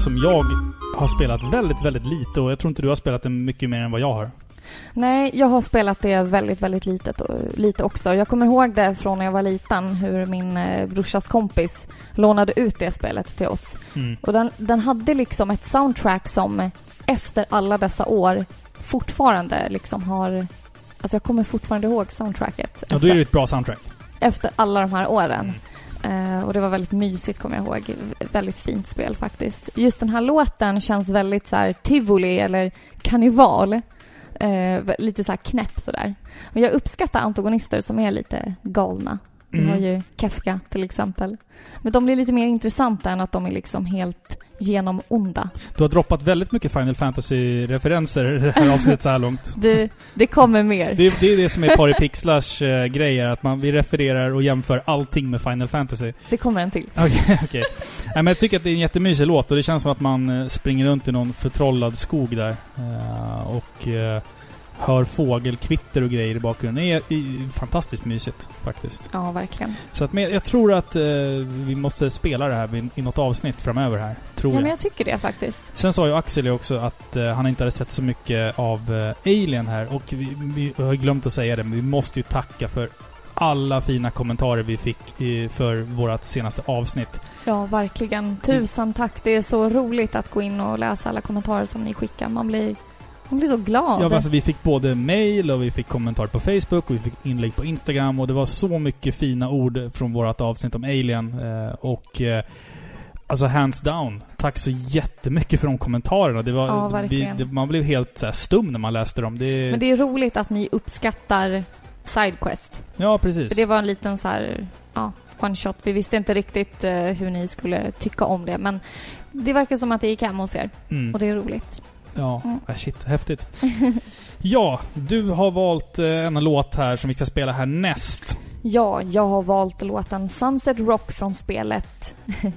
Som jag har spelat väldigt, väldigt lite och jag tror inte du har spelat det mycket mer än vad jag har. Nej, jag har spelat det väldigt, väldigt litet, lite också. Jag kommer ihåg det från när jag var liten, hur min eh, brorsas kompis lånade ut det spelet till oss. Mm. Och den, den hade liksom ett soundtrack som efter alla dessa år fortfarande liksom har... Alltså jag kommer fortfarande ihåg soundtracket. Ja, då är det ett bra soundtrack. efter alla de här åren. Eh, och det var väldigt mysigt kommer jag ihåg. Väldigt fint spel faktiskt. Just den här låten känns väldigt så här tivoli eller karneval. Eh, lite så här knäpp sådär. Och jag uppskattar antagonister som är lite galna. Vi har Mm. ju Kefka till exempel. Men de blir lite mer intressanta än att de är liksom helt genom onda. Du har droppat väldigt mycket Final Fantasy-referenser i det här avsnittet så här långt. Det, det kommer mer. Det, är- det är det som är Pari Pixlars eh, grejer, att man, vi refererar och jämför allting med Final Fantasy. Det kommer en till. Okej, okej. Nej, men jag tycker att det är en jättemysig låt och det känns som att man eh, springer runt i någon förtrollad skog där. Eh, och hör fågelkvitter och grejer i bakgrunden. Det är, är fantastiskt mysigt faktiskt. Ja, verkligen. Så att, men jag tror att eh, vi måste spela det här vid- i något avsnitt framöver här. Tror Ja, jag. men jag tycker det faktiskt. Sen sa ju Axel också att eh, han inte hade sett så mycket av eh, Alien här. Och vi, vi har glömt att säga det, men vi måste ju tacka för alla fina kommentarer vi fick i, för vårt senaste avsnitt. Ja, verkligen. Tusen tack. Det är så roligt att gå in och läsa alla kommentarer som ni skickar. Man blir, man blir så glad. Ja, alltså, vi fick både mail och vi fick kommentarer på Facebook och vi fick inlägg på Instagram och det var så mycket fina ord från vårt avsnitt om Alien. Eh, och eh, alltså hands down, tack så jättemycket för de kommentarerna. Det var, Ja, vi, det, man blev helt så här, stum när man läste dem. Det, Men det är roligt att ni uppskattar Sidequest. ja, precis. För det var en liten så här, ja, one shot. Vi visste inte riktigt eh, hur ni skulle tycka om det, men det verkar som att det gick hem hos er. Mm. Och det är roligt. Ja, Mm. äh, shit, häftigt. ja, du har valt eh, en låt här som vi ska spela här näst. Ja, jag har valt låten Sunset Rock från spelet...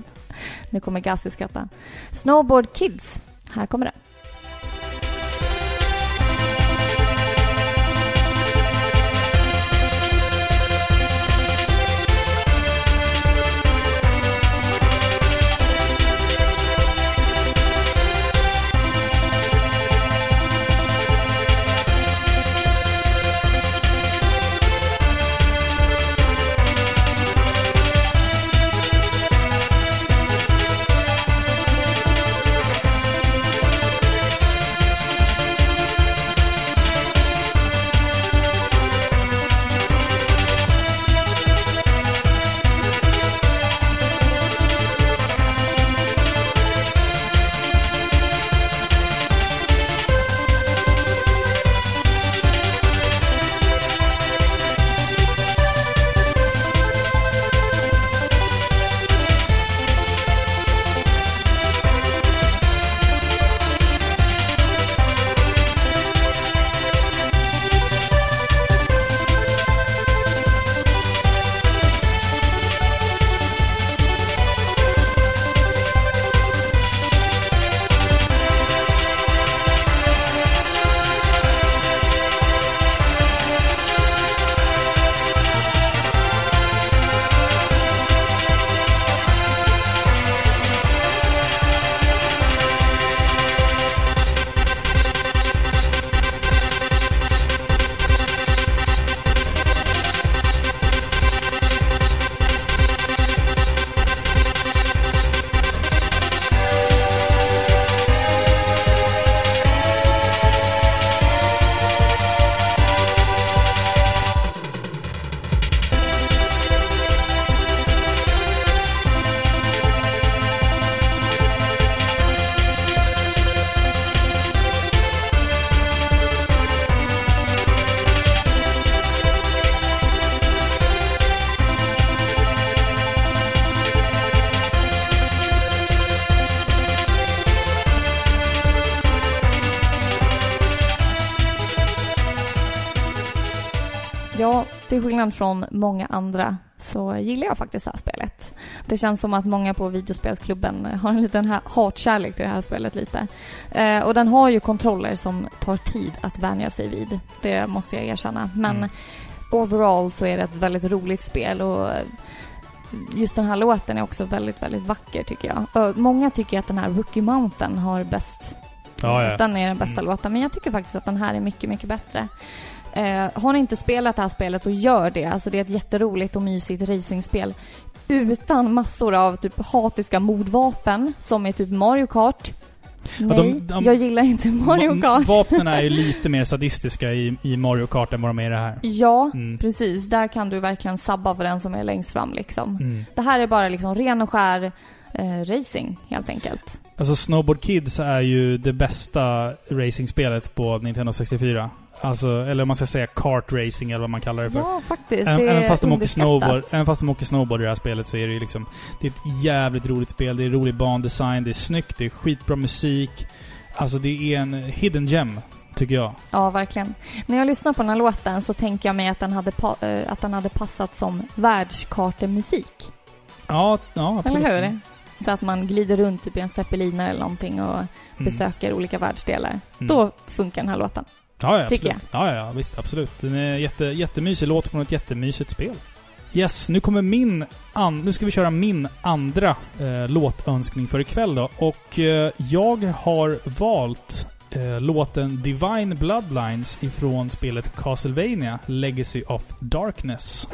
nu kommer Gassi skratta. Snowboard Kids. Här kommer den. Skillnad från många andra så gillar jag faktiskt det här spelet. Det känns som att många på videospelsklubben har en liten ha- hatkärlek till det här spelet lite. Eh, och den har ju kontroller som tar tid att vänja sig vid. Det måste jag erkänna. Men Mm. overall så är det ett väldigt roligt spel och just den här låten är också väldigt, väldigt vacker tycker jag. Och många tycker att den här Rookie Mountain har bäst Ja, ja. Den är den bästa Mm. låten. Men jag tycker faktiskt att den här är mycket, mycket bättre. Eh, har ni inte spelat det här spelet och gör det. Alltså det är ett jätteroligt och mysigt racingspel. Utan massor av typ hatiska mordvapen som är typ Mario Kart. Nej, de- de- jag gillar inte Mario Kart. Vapnen är ju lite mer sadistiska i, i Mario Kart än vad de är i det här. Ja, Mm. precis. Där kan du verkligen sabba för den som är längst fram liksom. Mm. Det här är bara liksom ren och skär eh, racing helt enkelt. Alltså Snowboard Kids är ju det bästa racingspelet på Nintendo 64. Alltså, eller om man ska säga kart racing eller vad man kallar det för. Ja, faktiskt. Även, det även, fast de åker snowboard, även fast de åker snowboard i det här spelet så är det ju liksom... Det är ett jävligt roligt spel. Det är rolig bandesign, det är snyggt, det är skitbra musik. Alltså det är en hidden gem, tycker jag. Ja, verkligen. När jag lyssnar på den här låten så tänker jag mig att den hade, eh, att den hade passat som världskartemusik. Ja, ja absolut. Eller hur? Så att man glider runt typ i en zeppeliner eller någonting och Mm. besöker olika världsdelar. Mm. Då funkar den här låten. Ja, ja, tycker absolut. Ja, ja, visst. Absolut. Den är jätte, jättemysig låt från ett jättemysigt spel. Yes, nu kommer min... An, nu ska vi köra min andra eh, låtönskning för ikväll då. Och eh, jag har valt eh, låten Divine Bloodlines ifrån spelet Castlevania Legacy of Darkness.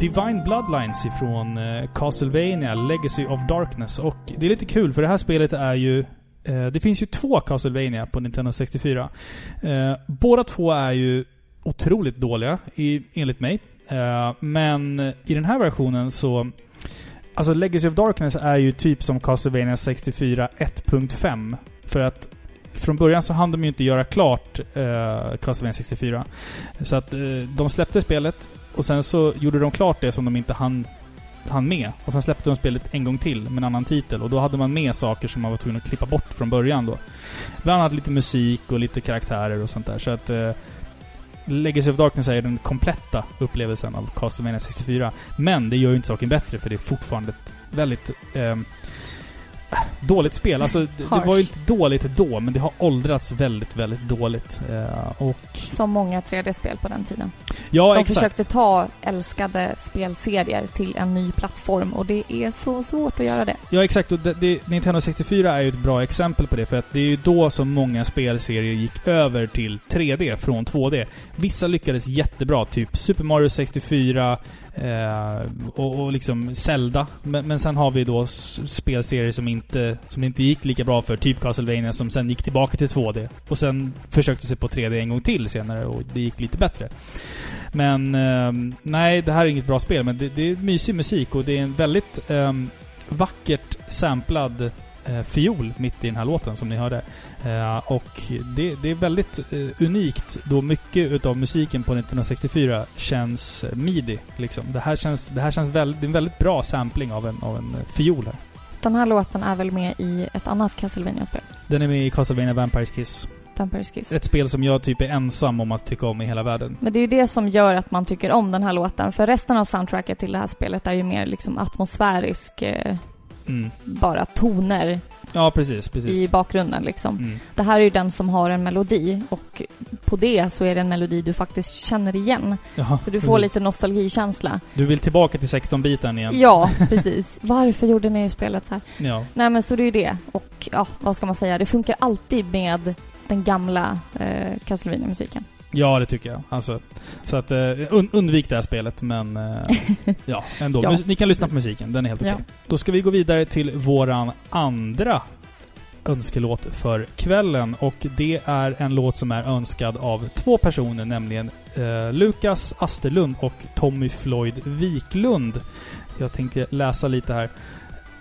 Divine Bloodlines ifrån eh, Castlevania Legacy of Darkness. Och det är lite kul för det här spelet är ju... Eh, det finns ju två Castlevania på Nintendo 64. Eh, båda två är ju otroligt dåliga, i, enligt mig. Eh, men i den här versionen så... Alltså Legacy of Darkness är ju typ som Castlevania 64 1.5. För att från början så hann de ju inte göra klart eh, Castlevania 64. Så att eh, de släppte spelet och sen så gjorde de klart det som de inte hann, hann med. Och sen släppte de spelet en gång till med en annan titel. Och då hade man med saker som man var tvungen att klippa bort från början då. Bland annat lite musik och lite karaktärer och sånt där. Så att eh, Legacy of Darkness är den kompletta upplevelsen av Castlevania 64. Men det gör ju inte saken bättre för det är fortfarande ett väldigt eh, dåligt spel. Alltså, det, det var ju inte dåligt då, men det har åldrats väldigt, väldigt dåligt. Eh, och... Som många 3D-spel på den tiden. Ja, De exakt. försökte ta älskade spelserier till en ny plattform och det är så svårt att göra det. Ja, exakt. Och det, det, Nintendo 64 är ju ett bra exempel på det, för att det är ju då som många spelserier gick över till 3D från 2D. Vissa lyckades jättebra, typ Super Mario 64 eh, och, och liksom Zelda. Men, men sen har vi då spelserier som inte, som inte gick lika bra för, typ Castlevania, som sen gick tillbaka till 2D. Och sen försökte sig på 3D en gång till senare och det gick lite bättre. Men eh, nej, det här är inget bra spel, men det, det är mysig musik och det är en väldigt eh, vackert samplad eh, fiol mitt i den här låten som ni hörde. Eh, och det, det är väldigt eh, unikt då mycket utav musiken på 1964 känns eh, midi. Liksom. Det här känns, det här känns väldigt, det är en väldigt bra sampling av en, av en eh, fiol här. Den här låten är väl med i ett annat Castlevania-spel? Den är med i Castlevania Vampires Kiss. Vampires Kiss. Ett spel som jag typ är ensam om att tycka om i hela världen. Men det är ju det som gör att man tycker om den här låten. För resten av soundtracket till det här spelet är ju mer liksom atmosfärisk, eh, Mm. bara toner Ja, precis. precis. i bakgrunden liksom. Mm. Det här är ju den som har en melodi och på det så är det en melodi du faktiskt känner igen. Ja, Så du får precis. lite nostalgikänsla. Du vill tillbaka till 16-bitaren igen? Ja, precis. Varför gjorde ni spelet så här? Ja. Nej men så det är ju det. Och ja, vad ska man säga? Det funkar alltid med den gamla eh, Castlevania-musiken. Ja, det tycker jag. Alltså, så att, eh, un undvik det här spelet, men... Eh, ja, ändå. Ja. Ni kan lyssna på musiken, den är helt okej. Ja. Då ska vi gå vidare till våran andra önskelåt för kvällen. Och det är en låt som är önskad av två personer, nämligen eh, Lukas Asterlund och Tommy Floyd Wiklund. Jag tänkte läsa lite här.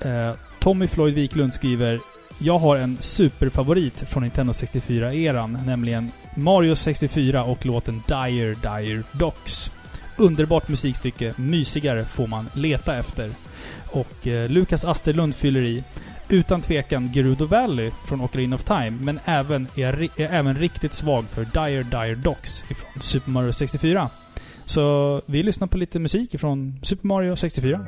Eh, Tommy Floyd Wiklund skriver jag har en superfavorit från Nintendo 64-eran, nämligen Mario 64 och låten Dire Dire Docks. Underbart musikstycke, mysigare får man leta efter. Och eh, Lukas Asterlund fyller i utan tvekan Gerudo Valley från Ocarina of Time, men även är, jag är även riktigt svag för Dire Dire Docks ifrån Super Mario 64. Så vi lyssnar på lite musik ifrån Super Mario 64.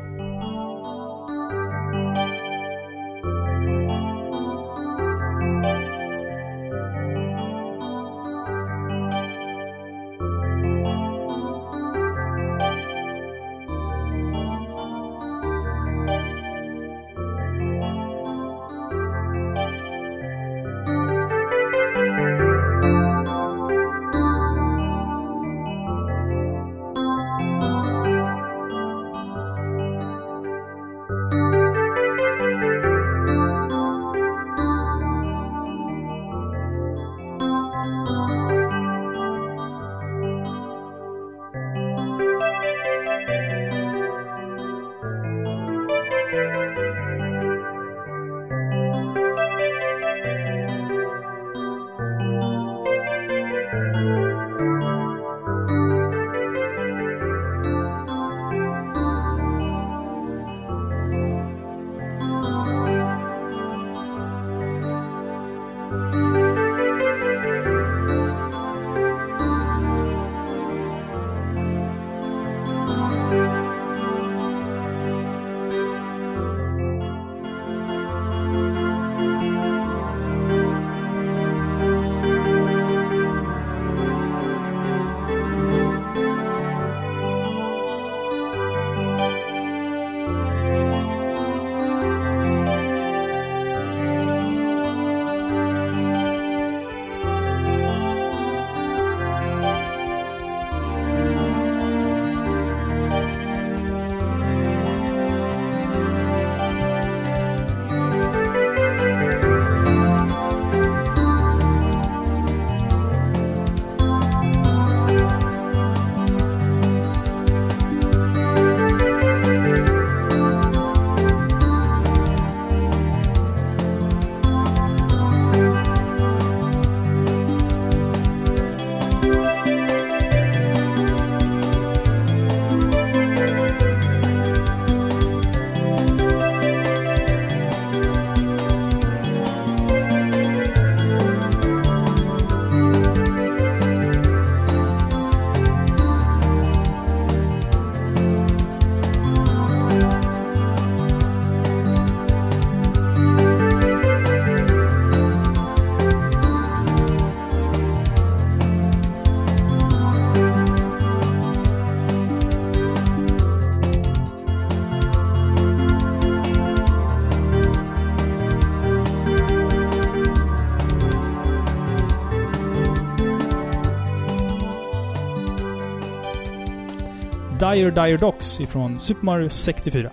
Dire Dire Docks ifrån Super Mario 64.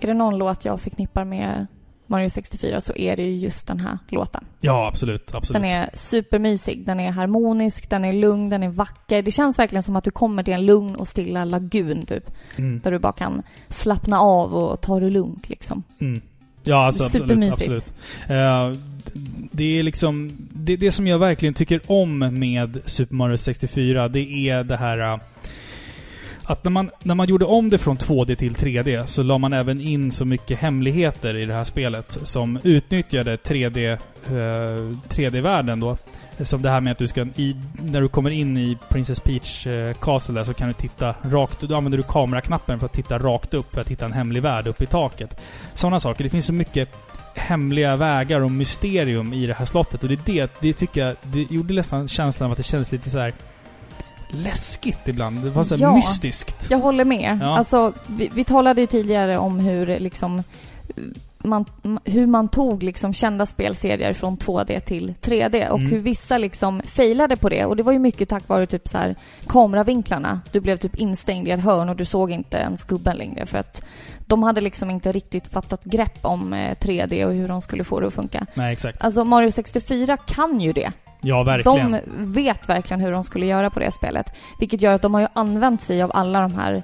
Är det någon låt jag förknippar med Mario 64 så är det ju just den här låten. Ja, absolut. absolut. Den är supermysig, den är harmonisk, den är lugn, den är vacker. Det känns verkligen som att du kommer till en lugn och stilla lagun typ. Mm. Där du bara kan slappna av och ta det lugnt liksom. Mm. Ja, alltså absolut. Supermysigt. absolut. Eh, det är liksom... Det, det som jag verkligen tycker om med Super Mario 64, det är det här... eh, att när man, när man gjorde om det från 2D till 3D så la man även in så mycket hemligheter i det här spelet som utnyttjade 3D, eh, 3D-världen då. Som det här med att du ska, i, när du kommer in i Princess Peach eh, Castle där så kan du titta rakt, då använder du kameraknappen för att titta rakt upp för att hitta en hemlig värld uppe i taket. Sådana saker. Det finns så mycket hemliga vägar och mysterium i det här slottet och det är det, det tycker jag, det gjorde nästan känslan av att det kändes lite så här läskigt ibland. Det var så Ja. mystiskt. Jag håller med. Ja. Alltså, vi, vi talade ju tidigare om hur liksom man, hur man tog liksom kända spelserier från 2D till 3D och Mm. hur vissa liksom failade på det. Och det var ju mycket tack vare typ så här kameravinklarna. Du blev typ instängd i ett hörn och du såg inte ens gubben längre för att de hade liksom inte riktigt fattat grepp om eh, 3D och hur de skulle få det att funka. Nej, exakt. Alltså Mario 64 kan ju det. Ja, verkligen. De vet verkligen hur de skulle göra på det spelet. Vilket gör att de har ju använt sig av alla de här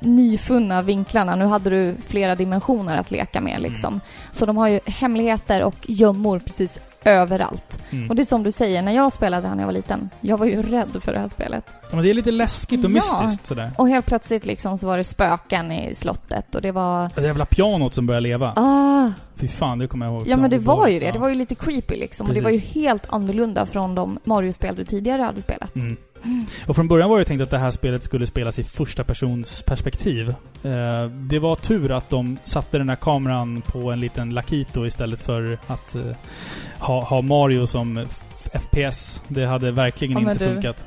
nyfunna vinklarna. Nu hade du flera dimensioner att leka med liksom. Så de har ju hemligheter och gömmor precis överallt. Mm. Och det är som du säger, när jag spelade det här när jag var liten, jag var ju rädd för det här spelet. Ja, men det är lite läskigt och Ja. mystiskt sådär. Och helt plötsligt liksom så var det spöken i slottet och det var... Det jävla pianot som börjar leva. Ah, Fy fan, det kommer jag ihåg. ja men det var ju det. Det var ju lite creepy liksom. Och det var ju helt annorlunda från de Mario-spel du tidigare hade spelat. Mm. Och från början var det tänkt att det här spelet skulle spelas i första persons perspektiv. Eh, det var tur att de satte den här kameran på en liten Lakito istället för att eh, ha, ha Mario som FPS. Det hade verkligen Ja, inte du- funkat.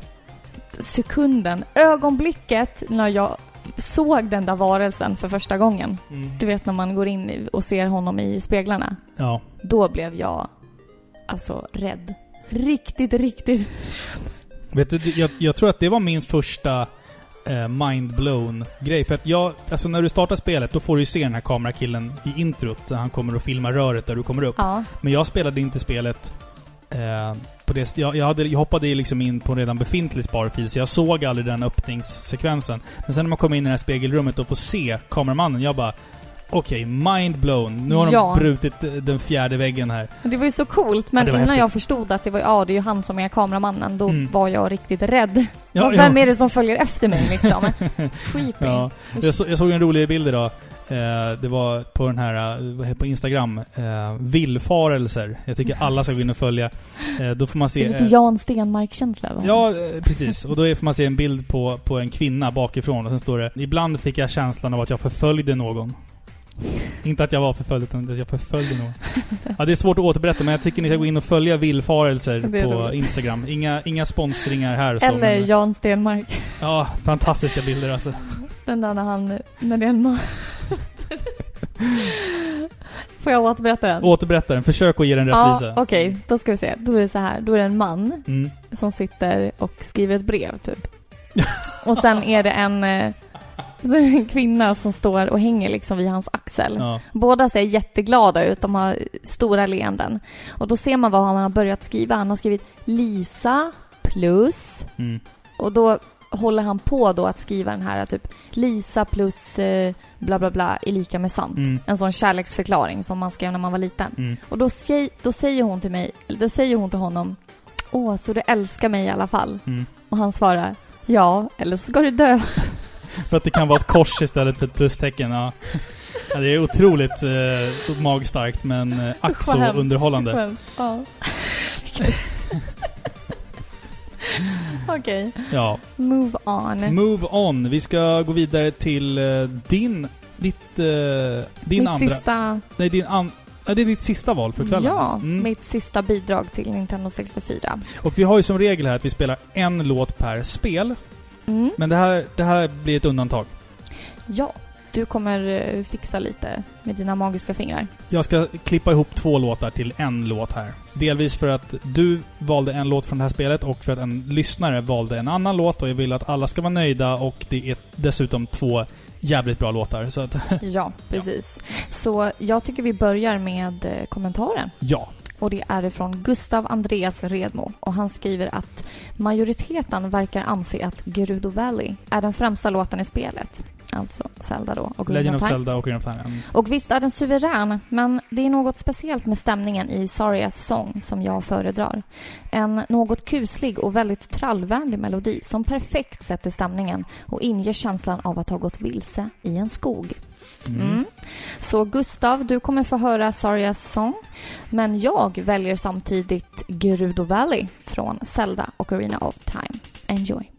Sekunden, ögonblicket när jag såg den där varelsen för första gången. Du vet när man går in och ser honom i speglarna. Ja. Då blev jag alltså rädd. Riktigt, riktigt. Vet du, jag, jag tror att det var min första eh, mind-blown grej. För att jag, alltså när du startar spelet, då får du ju se den här kamerakillen i introt. Där han kommer och filmar röret där du kommer upp. Ja. Men jag spelade inte spelet eh, på det... Jag, jag, hade, jag hoppade liksom in på en redan befintlig sparfil, så jag såg aldrig den öppningssekvensen. Men sen när man kommer in i det här spegelrummet och får se kameramannen, jag bara... Okej, mind blown. Nu har Ja. de brutit eh, den fjärde väggen här. Och Det var ju så coolt, men Ja, det var innan häftigt. jag förstod att det var, ja, det är ju han som är kameramannen, då Mm. var jag riktigt rädd. Ja, och vem är det som följer efter mig liksom? Creepy. Ja. Jag, så, jag såg en rolig bild idag. Eh, det var på den här, eh, vad heter- på Instagram, eh, villfarelser. Jag tycker alla ska gå in och följa. Eh, då får man Det se... är lite eh, Jan Stenmark-känsla va? Ja, eh, precis. Och då är- får man se en bild på, på en kvinna bakifrån och sen står det Ibland fick jag känslan av att jag förföljde någon. Inte att jag var förföljd, utan att jag förföljde någon. Ja, det är svårt att återberätta, men jag tycker ni ska gå in och följa villfarelser på roligt. Instagram. Inga, inga sponsringar här så, Eller men- Jan Stenmark. Ja, fantastiska bilder alltså. Den där när han, när det är en man. Får jag återberätta den? Återberätta den. Försök att ge den Ja, rättvisa. okej. Då ska vi se. Då är det så här. Då är det en man Mm. som sitter och skriver ett brev, typ. Och sen är det en, eh, så en kvinna som står och hänger liksom vid hans axel. Ja. Båda ser jätteglada ut, de har stora leenden. Och då ser man vad han har börjat skriva. Han har skrivit Lisa plus Mm. och då håller han på då att skriva den här typ Lisa plus eh, bla bla bla är lika med sant. Mm. En sån kärleksförklaring som man skrev när man var liten. Mm. Och då, säg, då säger hon till mig, då säger hon till honom Åh, så du älskar mig i alla fall? Mm. Och han svarar Ja, eller så ska du dö. För att det kan vara ett kors istället för ett plustecken. Ja. Ja, det är otroligt eh, magstarkt, men eh, ack så underhållande. Skämt. Ja. Okej, Ja. move on. Move on. Vi ska gå vidare till eh, din... Ditt... eh, din mitt andra... sista... Nej, din an, ja, det är ditt sista val för kvällen. Ja, Mm. mitt sista bidrag till Nintendo 64. Och vi har ju som regel här att vi spelar en låt per spel. Mm. Men det här, det här blir ett undantag. Ja, du kommer eh, fixa lite med dina magiska fingrar. Jag ska klippa ihop två låtar till en låt här. Delvis för att du valde en låt från det här spelet och för att en lyssnare valde en annan låt och jag vill att alla ska vara nöjda och det är dessutom två jävligt bra låtar. Så att, Ja, precis. Så jag tycker vi börjar med eh, kommentaren. ja. Och det är från Gustav Andreas Redmo. Och han skriver att majoriteten verkar anse att Gerudo Valley är den främsta låten i spelet. Alltså Zelda då och Legend of of. Zelda och Green of Time. Och visst är den suverän, men det är något speciellt med stämningen i Sarias sång som jag föredrar. En något kuslig och väldigt trallvänlig melodi som perfekt sätter stämningen och inger känslan av att ha gått vilse i en skog. Mm. mm. Så Gustav, du kommer få höra Sarias sång, men jag väljer samtidigt Gerudo Valley från Zelda och Arena of Time. Enjoy!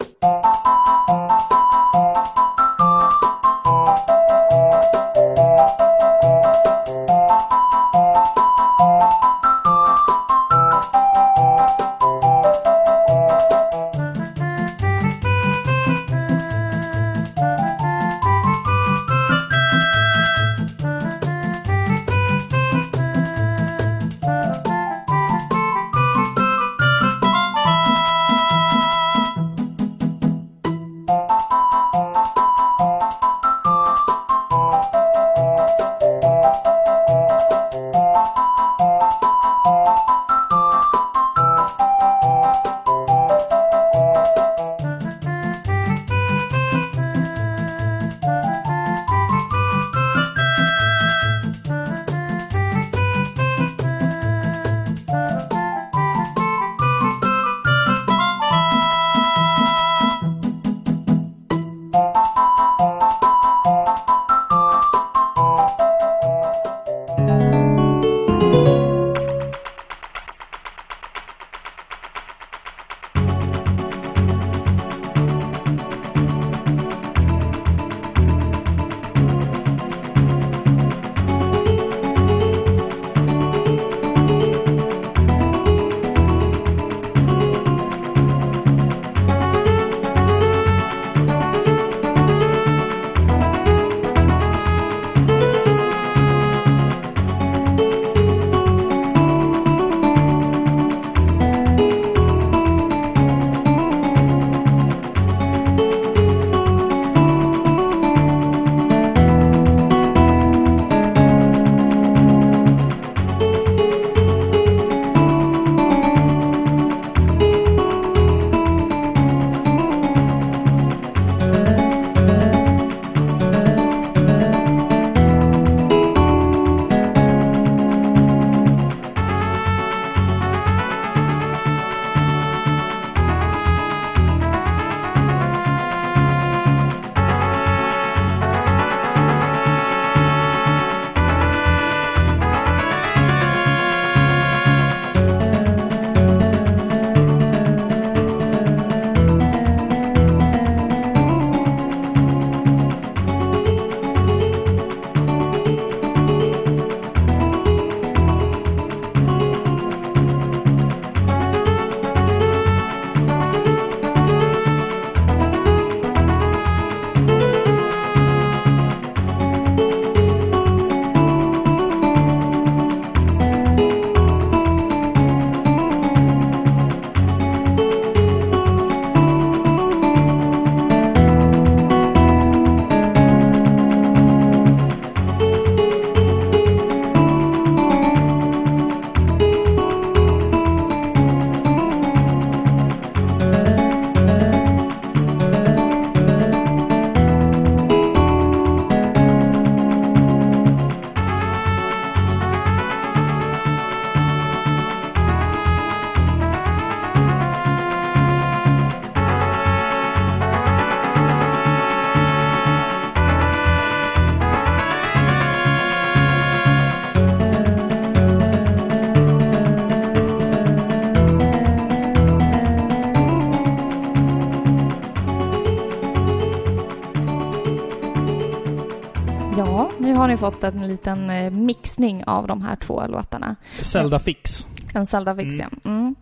Ja, har ni fått en liten eh, mixning av de här två låtarna. Zelda Fix. En Zelda Fix, Mm. ja. Mm.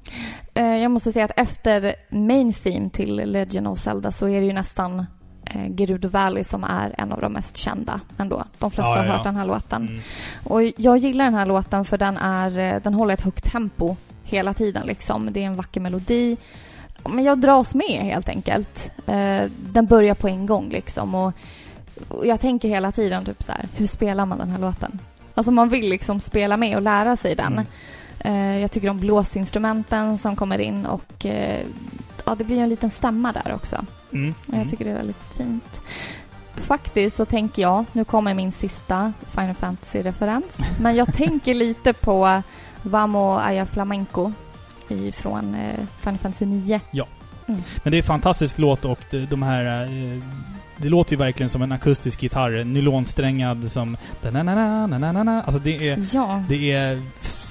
Eh, Jag måste säga att efter main theme till Legend of Zelda så är det ju nästan eh, Gerudo Valley som är en av de mest kända ändå. De flesta Ja, har ja. hört den här låten. Mm. Och jag gillar den här låten för den, är, den håller ett högt tempo hela tiden. Liksom. Det är en vacker melodi. Men jag dras med helt enkelt. Den börjar på en gång liksom. Och jag tänker hela tiden typ så här, hur spelar man den här låten? Alltså man vill liksom spela med och lära sig den. Mm. Eh, Jag tycker om blåsinstrumenten som kommer in och eh, ja, det blir en liten stämma där också. Mm. Jag tycker det är väldigt fint. faktiskt så tänker jag, nu kommer min sista Final Fantasy-referens, men jag tänker lite på Vamo Aya Flamenco ifrån eh, Final Fantasy 9. Men det är en fantastisk låt och de här... Det låter ju verkligen som en akustisk gitarr. Nylonsträngad som... Alltså det är... Ja. Det är...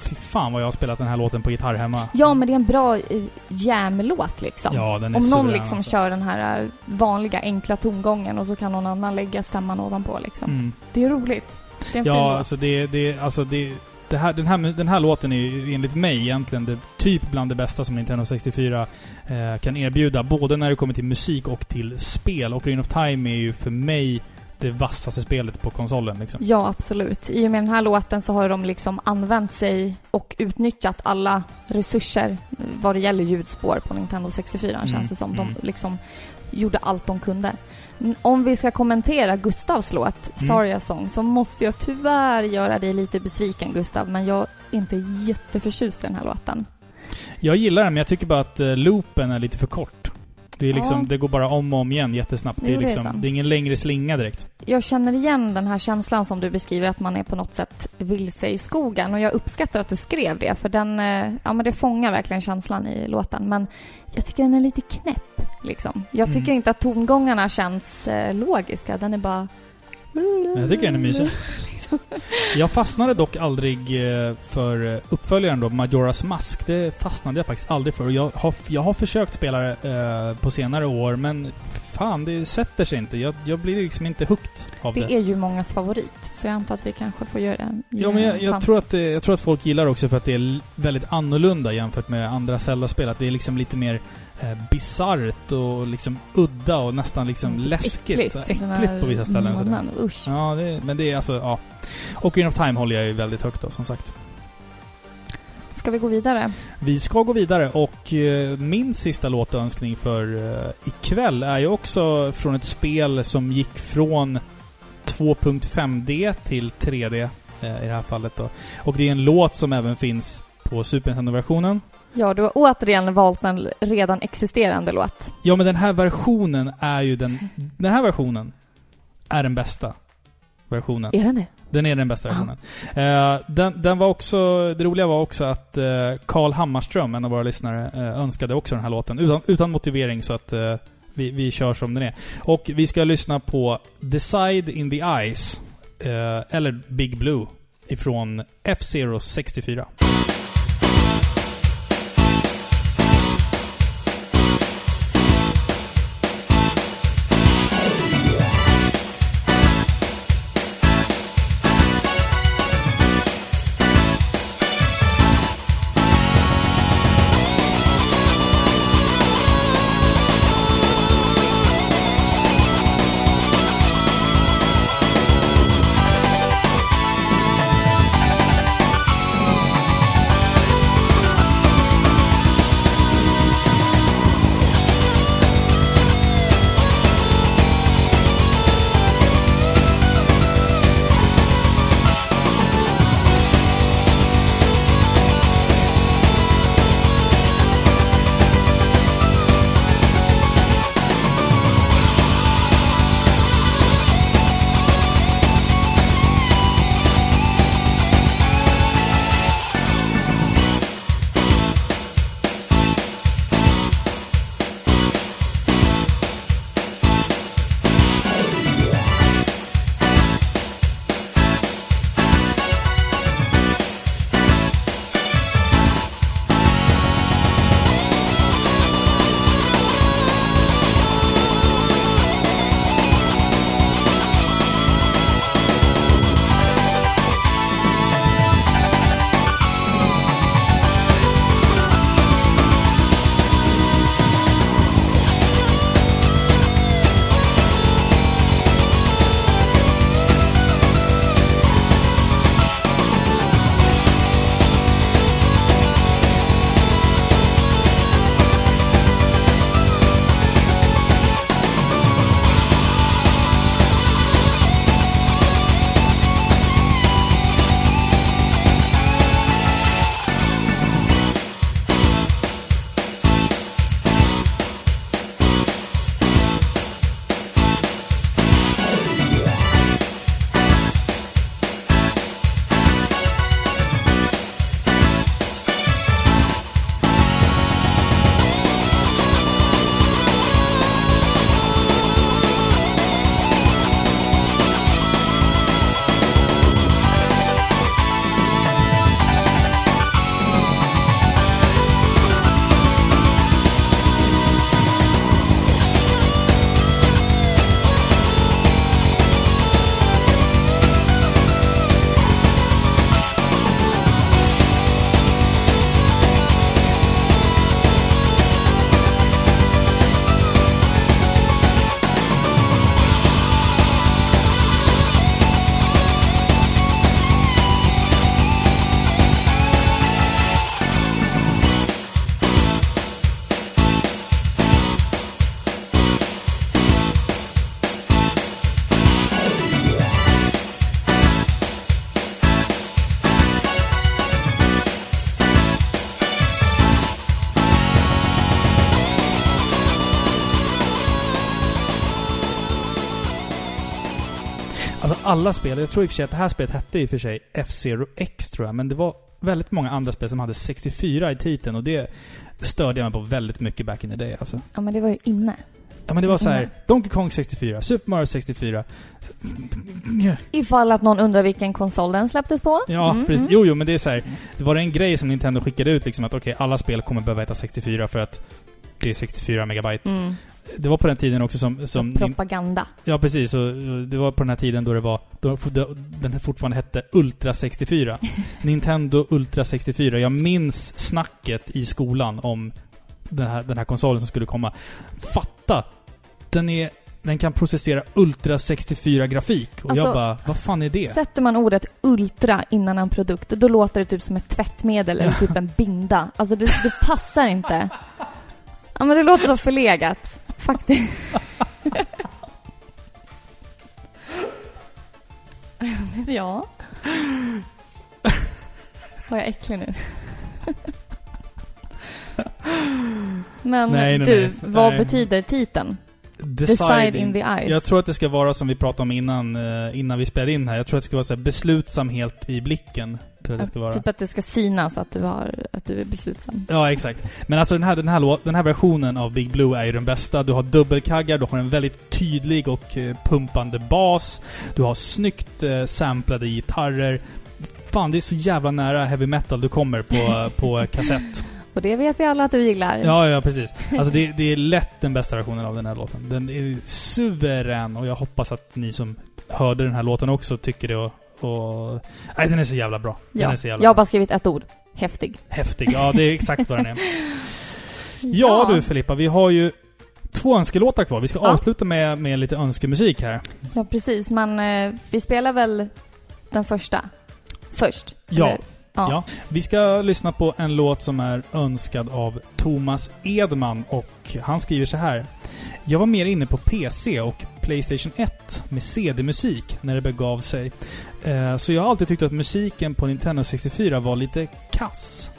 Fy fan vad jag har spelat den här låten på gitarr hemma. ja, men det är en bra eh, jam-låt liksom. Ja, den är Om någon liksom alltså. kör den här eh, vanliga enkla tongången och så kan någon annan lägga stämman ovanpå liksom. Mm. Det är roligt. Det är en fin Ja, låt. alltså det, det, alltså det, det här, den, här, den här låten är enligt mig egentligen det, typ bland det bästa som Nintendo 64 eh, kan erbjuda. Både när det kommer till musik och till spel. Och Ring of Time är ju för mig det vassaste spelet på konsolen. Liksom. Ja, absolut. I och med den här låten så har de liksom använt sig och utnyttjat alla resurser vad det gäller ljudspår på Nintendo 64 Mm, känns det som. De mm. liksom gjorde allt de kunde. Om vi ska kommentera Gustavs låt, Mm. Saria Song, så måste jag tyvärr göra dig lite besviken Gustav, men jag är inte jätteförtjust i den här låten. Jag gillar den, men jag tycker bara att eh, loopen är lite för kort. Det, är liksom, Ja. det går bara om och om igen jättesnabbt. Det är, Jo, det är liksom, det är ingen längre slinga direkt. Jag känner igen den här känslan som du beskriver, att man är på något sätt vilse i skogen. Och jag uppskattar att du skrev det, för den, eh, ja men det fångar verkligen känslan i låten. Men jag tycker den är lite knäpp, liksom. Jag tycker Mm. inte att tongångarna känns eh, logiska. Den är bara... Jag tycker den är mysig. Jag fastnade dock aldrig eh, för eh, uppföljaren då, Majoras Mask. Det fastnade jag faktiskt aldrig för. Jag har, jag har försökt spela det eh, på senare år, men fan, det sätter sig inte. Jag, jag blir liksom inte hooked av det. Det är ju mångas favorit, så jag antar att vi kanske får göra en Ja, men en jag, jag, tror att det, jag tror att folk gillar också för att det är väldigt annorlunda jämfört med andra Zelda-spel. Att det är liksom lite mer eh, bisarrt och liksom udda och nästan liksom läskigt. Äckligt, äckligt på vissa ställen. munnen, Usch. Ja, det, men det är alltså, ja. Och Green of Time håller jag ju väldigt högt då, som sagt. Ska vi gå vidare? Vi ska gå vidare och eh, min sista låtönskning för eh, ikväll är ju också från ett spel som gick från 2.5D till 3D eh, i det här fallet då. Och det är en låt som även finns på Super Nintendo-versionen. Ja, du har återigen valt en redan existerande låt. Ja, men den här versionen är ju den... Den här versionen är den bästa versionen. Är den det? Den är den bästa versionen. Eh, den, den var också... Det roliga var också att eh, Carl Hammarström, en av våra lyssnare, eh, önskade också den här låten. Utan, utan motivering, så att eh, vi, vi kör som den är. Och vi ska lyssna på Decide in the Eyes, eh, eller Big Blue, ifrån F-Zero 64. Alla spel, jag tror i och för sig att det här spelet hette i och för sig F-Zero X tror jag, men det var väldigt många andra spel som hade 64 i titeln och det störde jag mig på väldigt mycket back in the day alltså. Ja, men det var ju inne. Ja men det var så här. Donkey Kong 64, Super Mario 64. Ifall att någon undrar vilken konsol den släpptes på. Ja, Mm, precis. mm. Jo, jo, men det är så här. Det var en grej som Nintendo skickade ut liksom att okej, alla spel kommer behöva heta 64 för att är 64 megabyte. Mm. Det var på den tiden också som... som Propaganda. ja, precis. Och och det var på den här tiden då det var... Då, då den fortfarande hette Ultra 64. Nintendo Ultra 64. Jag minns snacket i skolan om den här, den här konsolen som skulle komma. Fatta! Den är... Den kan processera Ultra 64-grafik. Och Alltså, jag bara, vad fan är det? Sätter man ordet ultra innan en produkt, då låter det typ som ett tvättmedel eller typ en binda. Alltså det, det passar inte. Ja men det låter så förlegat. Faktiskt. ja. Var jag äcklig nu? Men Nej, nej, du, nej. vad Nej. betyder titeln? Decide in the eyes. Jag tror att det ska vara som vi pratade om innan, eh, innan vi spelade in här. Jag tror att det ska vara så här beslutssamhet i blicken. Tror jag det ska vara. Typ att det ska synas att du, har, att du är beslutsam. Ja, exakt. Men alltså den här, den, här, låt- den här versionen av Big Blue är ju den bästa. Du har dubbelkaggar, du har en väldigt tydlig och eh, pumpande bas. Du har snyggt eh, samplade gitarrer. Fan, det är så jävla nära heavy metal du kommer på, på kassett. Och det vet vi alla att du gillar. Ja, ja precis. Alltså det, det är lätt den bästa versionen av den här låten. Den är suverän och jag hoppas att ni som hörde den här låten också tycker det och... och nej, den är så jävla bra. Den Ja. är så jävla Jag har bara skrivit ett ord. Häftig. Häftig. Ja, det är exakt vad den är. Ja, du Filippa, vi har ju två önskelåtar kvar. Vi ska Ja. avsluta med, med lite önskemusik här. Ja, precis. Men eh, vi spelar väl den första först? Ja. Ja. Ja. Vi ska lyssna på en låt som är önskad av Thomas Edman och han skriver så här. Jag var mer inne på PC och Playstation 1 med CD-musik när det begav sig. Eh, så jag har alltid tyckt att musiken på Nintendo 64 var lite kass.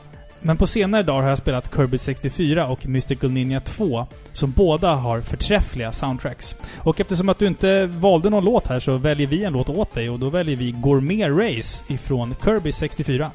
Men på senare dagar har jag spelat Kirby 64 och Mystical Ninja 2, som båda har förträffliga soundtracks. Och eftersom att du inte valde någon låt här så väljer vi en låt åt dig och då väljer vi Gourmet Race ifrån Kirby 64.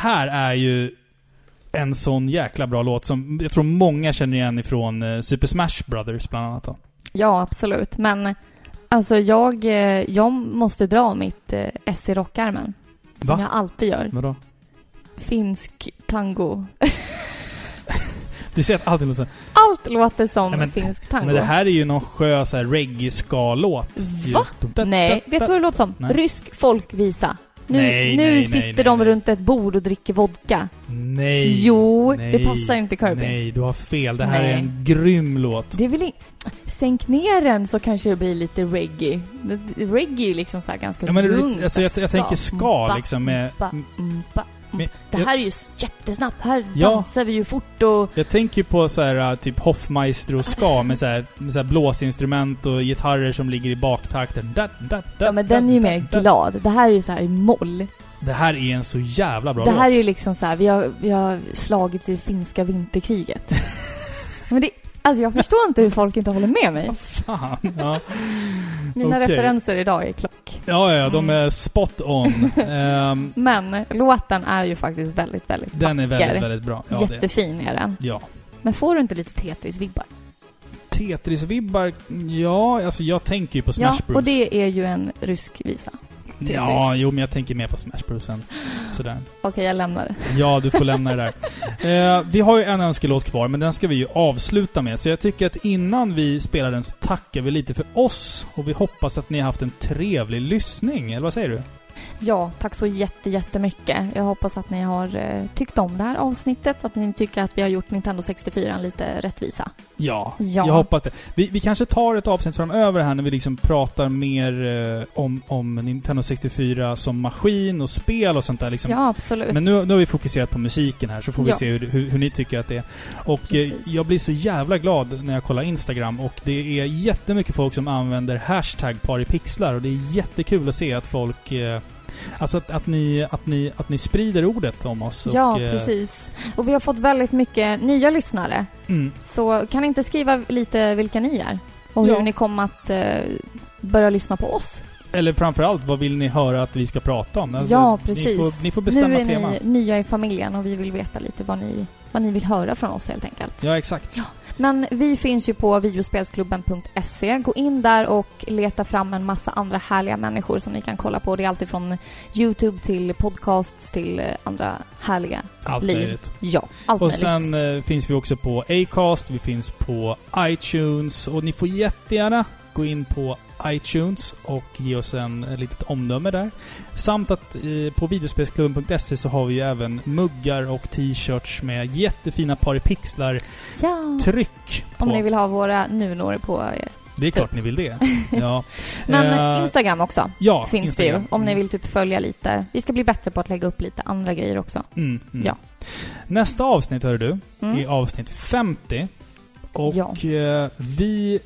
Här är ju en sån jäkla bra låt som jag tror många känner igen ifrån eh, Super Smash Brothers bland annat. Då. Ja, absolut. Men alltså jag, eh, jag måste dra mitt eh, S i rockärmen. Som Va? jag alltid gör. Vadå? Finsk tango. Du ser att allting låter... Allt låter som Nej, men- finsk tango. Men det här är ju någon här reggae-ska-låt. Va? Nej, vet du vad det låter som? Nej. Rysk folkvisa. Nu, Nej, nu nej, sitter nej, de runt ett bord och dricker vodka. Nej. jo, det passar inte Kirby. Nej, du har fel. Det här är en grym låt. Det är väl in... Sänk ner den så kanske det blir lite reggae. Reggae är ju liksom så här ganska Ja, men lugnt. alltså, jag- jag tänker ska, liksom, med- umpa, umpa. Med- Det här är ju jättesnabbt. Här Ja. dansar vi ju fort och... Jag tänker ju på så här typ Hoffmeister-ska med så här, med så här blåsinstrument och gitarrer som ligger i baktakten. Da, da, da, Ja men den är ju mer glad. Det här är ju så här i moll. Det här är en så jävla bra Det här är låt. ju liksom så här, vi har, vi har slagits i finska vinterkriget. men det... Alltså jag förstår inte hur folk inte håller med mig. Fan. Ja. Mina Okej. referenser idag är klock. ja, ja, de Mm. är spot on. Ehm, Men låten är ju faktiskt väldigt, väldigt den är väldigt, vacker. väldigt bra. Ja, det. Jättefin är den. Ja. Men får du inte lite Tetris-vibbar? Tetris-vibbar, ja, alltså jag tänker ju på Smash Ja, Bros. och det är ju en rysk visa. Ja, jo men jag tänker mer på Smash Bros än sådär. Okej, jag lämnar det. Ja, du får lämna det där. Eh, vi har ju en önskelåt kvar, men den ska vi ju avsluta med. Så jag tycker att innan vi spelar den så tackar vi lite för oss. Och vi hoppas att ni har haft en trevlig lyssning. Eller vad säger du? Ja, tack så jätte, jättemycket. Jag hoppas att ni har eh, tyckt om det här avsnittet. Att ni tycker att vi har gjort Nintendo 64 lite rättvisa. Ja, Ja. jag hoppas det. Vi, vi kanske tar ett avsnitt framöver här när vi liksom pratar mer eh, om, om Nintendo 64 som maskin och spel och sånt där liksom. Ja, absolut. Men nu, nu har vi fokuserat på musiken här, så får vi Ja. se hur, hur, hur ni tycker att det är. Och eh, jag blir så jävla glad när jag kollar Instagram och det är jättemycket folk som använder hashtag paripixlar och det är jättekul att se att folk... Eh, alltså att, att, ni, att, ni, att ni sprider ordet om oss. ja, och, eh, precis. Och vi har fått väldigt mycket nya lyssnare. Mm, Så kan ni inte skriva lite vilka ni är? Och hur Ja. ni kommer att eh, börja lyssna på oss? eller framförallt, vad vill ni höra att vi ska prata om? Alltså, Ja, Ni precis. får, ni får bestämma nu är tema. ni nya i familjen och vi vill veta lite vad ni, vad ni vill höra från oss helt enkelt. Ja, exakt. Men vi finns ju på videospelsklubben.se. Gå in där och leta fram en massa andra härliga människor som ni kan kolla på. Det är alltid från YouTube till podcasts till eh, andra härliga Allt liv. möjligt. Ja, allt Och möjligt. sen eh, finns vi också på Acast, vi finns på iTunes och ni får jättegärna gå in på iTunes och ge oss en, ett litet omdöme där. Samt att eh, på videospelsklubben.se så har vi ju även muggar och t-shirts med jättefina paripixlar-tryck ja, om ni vill ha våra nunor på er. Det är klart ni vill det. Ja. Men Eh, Instagram också ja, finns Instagram. det ju. Om ni vill typ följa lite. Vi ska bli bättre på att lägga upp lite andra grejer också. Mm, mm. Ja. Nästa avsnitt, hör du, Mm. är avsnitt 50. Och Ja. eh, vi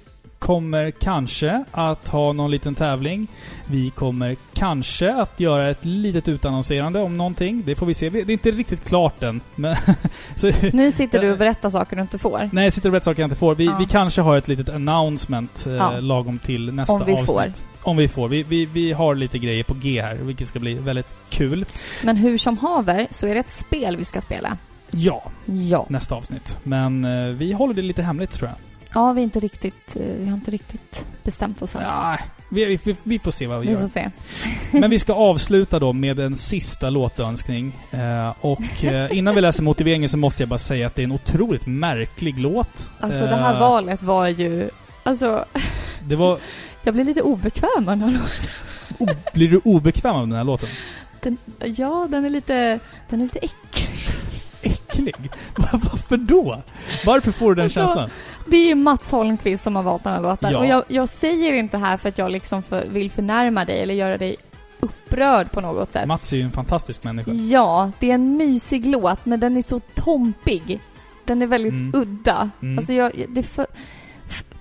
kommer kanske att ha någon liten tävling. Vi kommer kanske att göra ett litet utannonserande om någonting. Det får vi se. Det är inte riktigt klart än. Men så, Nu sitter du och berättar saker du inte får. nej, jag sitter och berättar saker jag inte får. Vi, Ja. vi kanske har ett litet announcement eh, Ja. lagom till nästa Om vi avsnitt. får. Om vi får. Vi, vi, vi har lite grejer på G här, vilket ska bli väldigt kul. Men hur som haver så är det ett spel vi ska spela. Ja, Ja. nästa avsnitt. Men eh, vi håller det lite hemligt tror jag. Ja, vi är inte riktigt... eh, Vi har inte riktigt bestämt oss än. Ja, vi, vi, vi får se vad vi Vi gör. får se. Men vi ska avsluta då med en sista låtönskning. Eh, och eh, innan vi läser motiveringen så måste jag bara säga att det är en otroligt märklig låt. Alltså det här valet var ju... Alltså, Det var... jag blir lite obekväm av den här låten. Blir du obekväm av den här låten? Den, ja, den är lite... Den är lite äcklig. Äcklig? Va- Varför då? Varför får du den Alltså, känslan? Det är ju Mats Holmqvist som har valt den här låten. Ja. Och jag, jag säger inte här för att jag liksom för, vill förnärma dig eller göra dig upprörd på något sätt. Mats är ju en fantastisk människa. Ja, det är en mysig låt, men den är så tompig. Den är väldigt Mm. udda. Mm. Alltså jag, det för,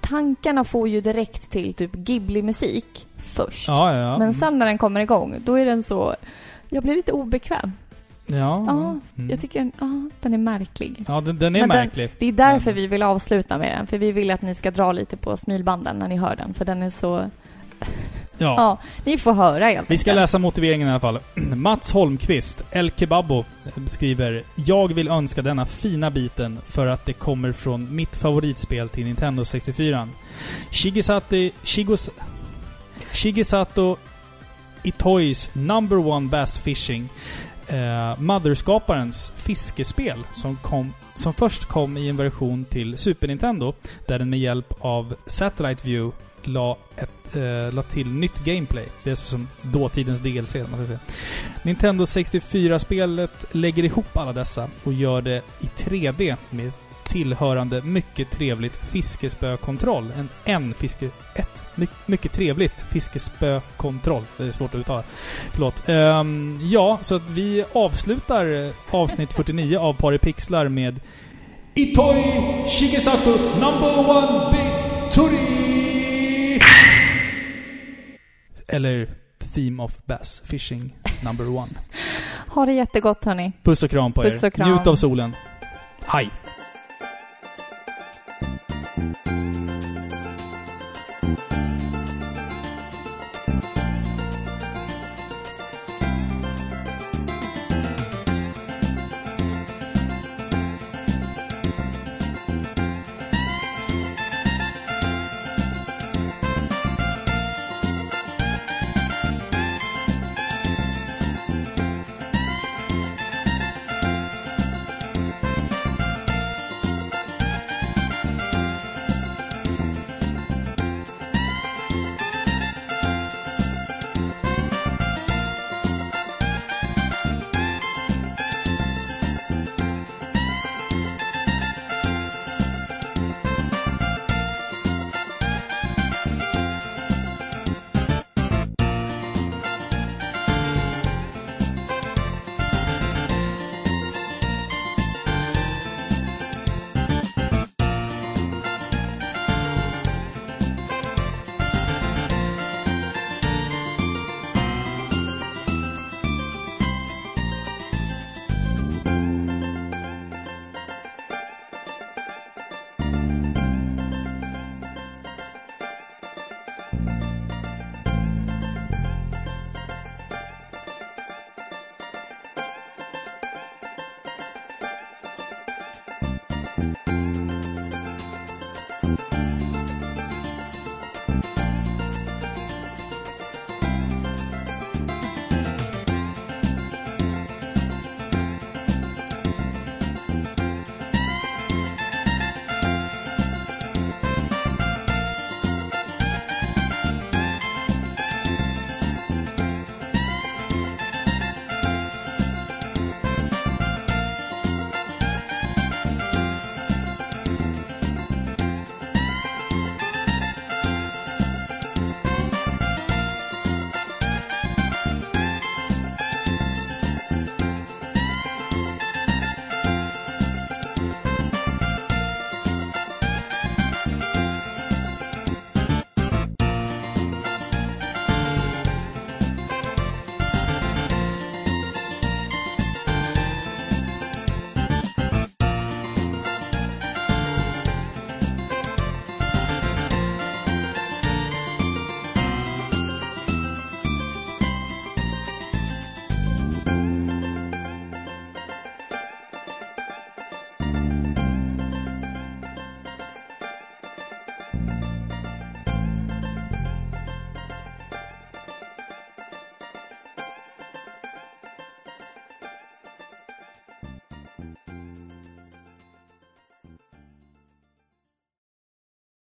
tankarna får ju direkt till typ Ghibli-musik först. Ja, ja, ja. Men sen när den kommer igång, då är den så... Jag blir lite obekväm. Ja, Ja, mm. Jag tycker ja, den är märklig. ja den, den är Men den- märklig. Det är därför Men- vi vill avsluta med den, för vi vill att ni ska dra lite på smilbanden när ni hör den, för den är så... Ja. Ja, ni får höra helt Vi ska enkelt. läsa motiveringen i alla fall. Mats Holmqvist, El Kebabo, skriver Jag vill önska denna fina biten för att det kommer från mitt favoritspel till Nintendo 64. Shigesati... Shigos, Shigesato Itois number one bass fishing eh, Mother-skaparens fiskespel som, kom, som först kom i en version till Super Nintendo där den med hjälp av Satellite View la, ett, eh, la till nytt gameplay. Det är som dåtidens DLC, man ska säga. Nintendo 64-spelet lägger ihop alla dessa och gör det i 3D med tillhörande mycket trevligt fiskespökontroll. En en fiske... Ett. My, mycket trevligt fiskespökontroll. Det är svårt att uttala. Förlåt. Um, ja, så att vi avslutar avsnitt 49 av Paripixlar med Itoi Shigesaku number one base Turi! Eller Theme of Bass Fishing number one. Ha det jättegott hörni. Puss och kram på Puss er. och kram. Njut av solen. Hej!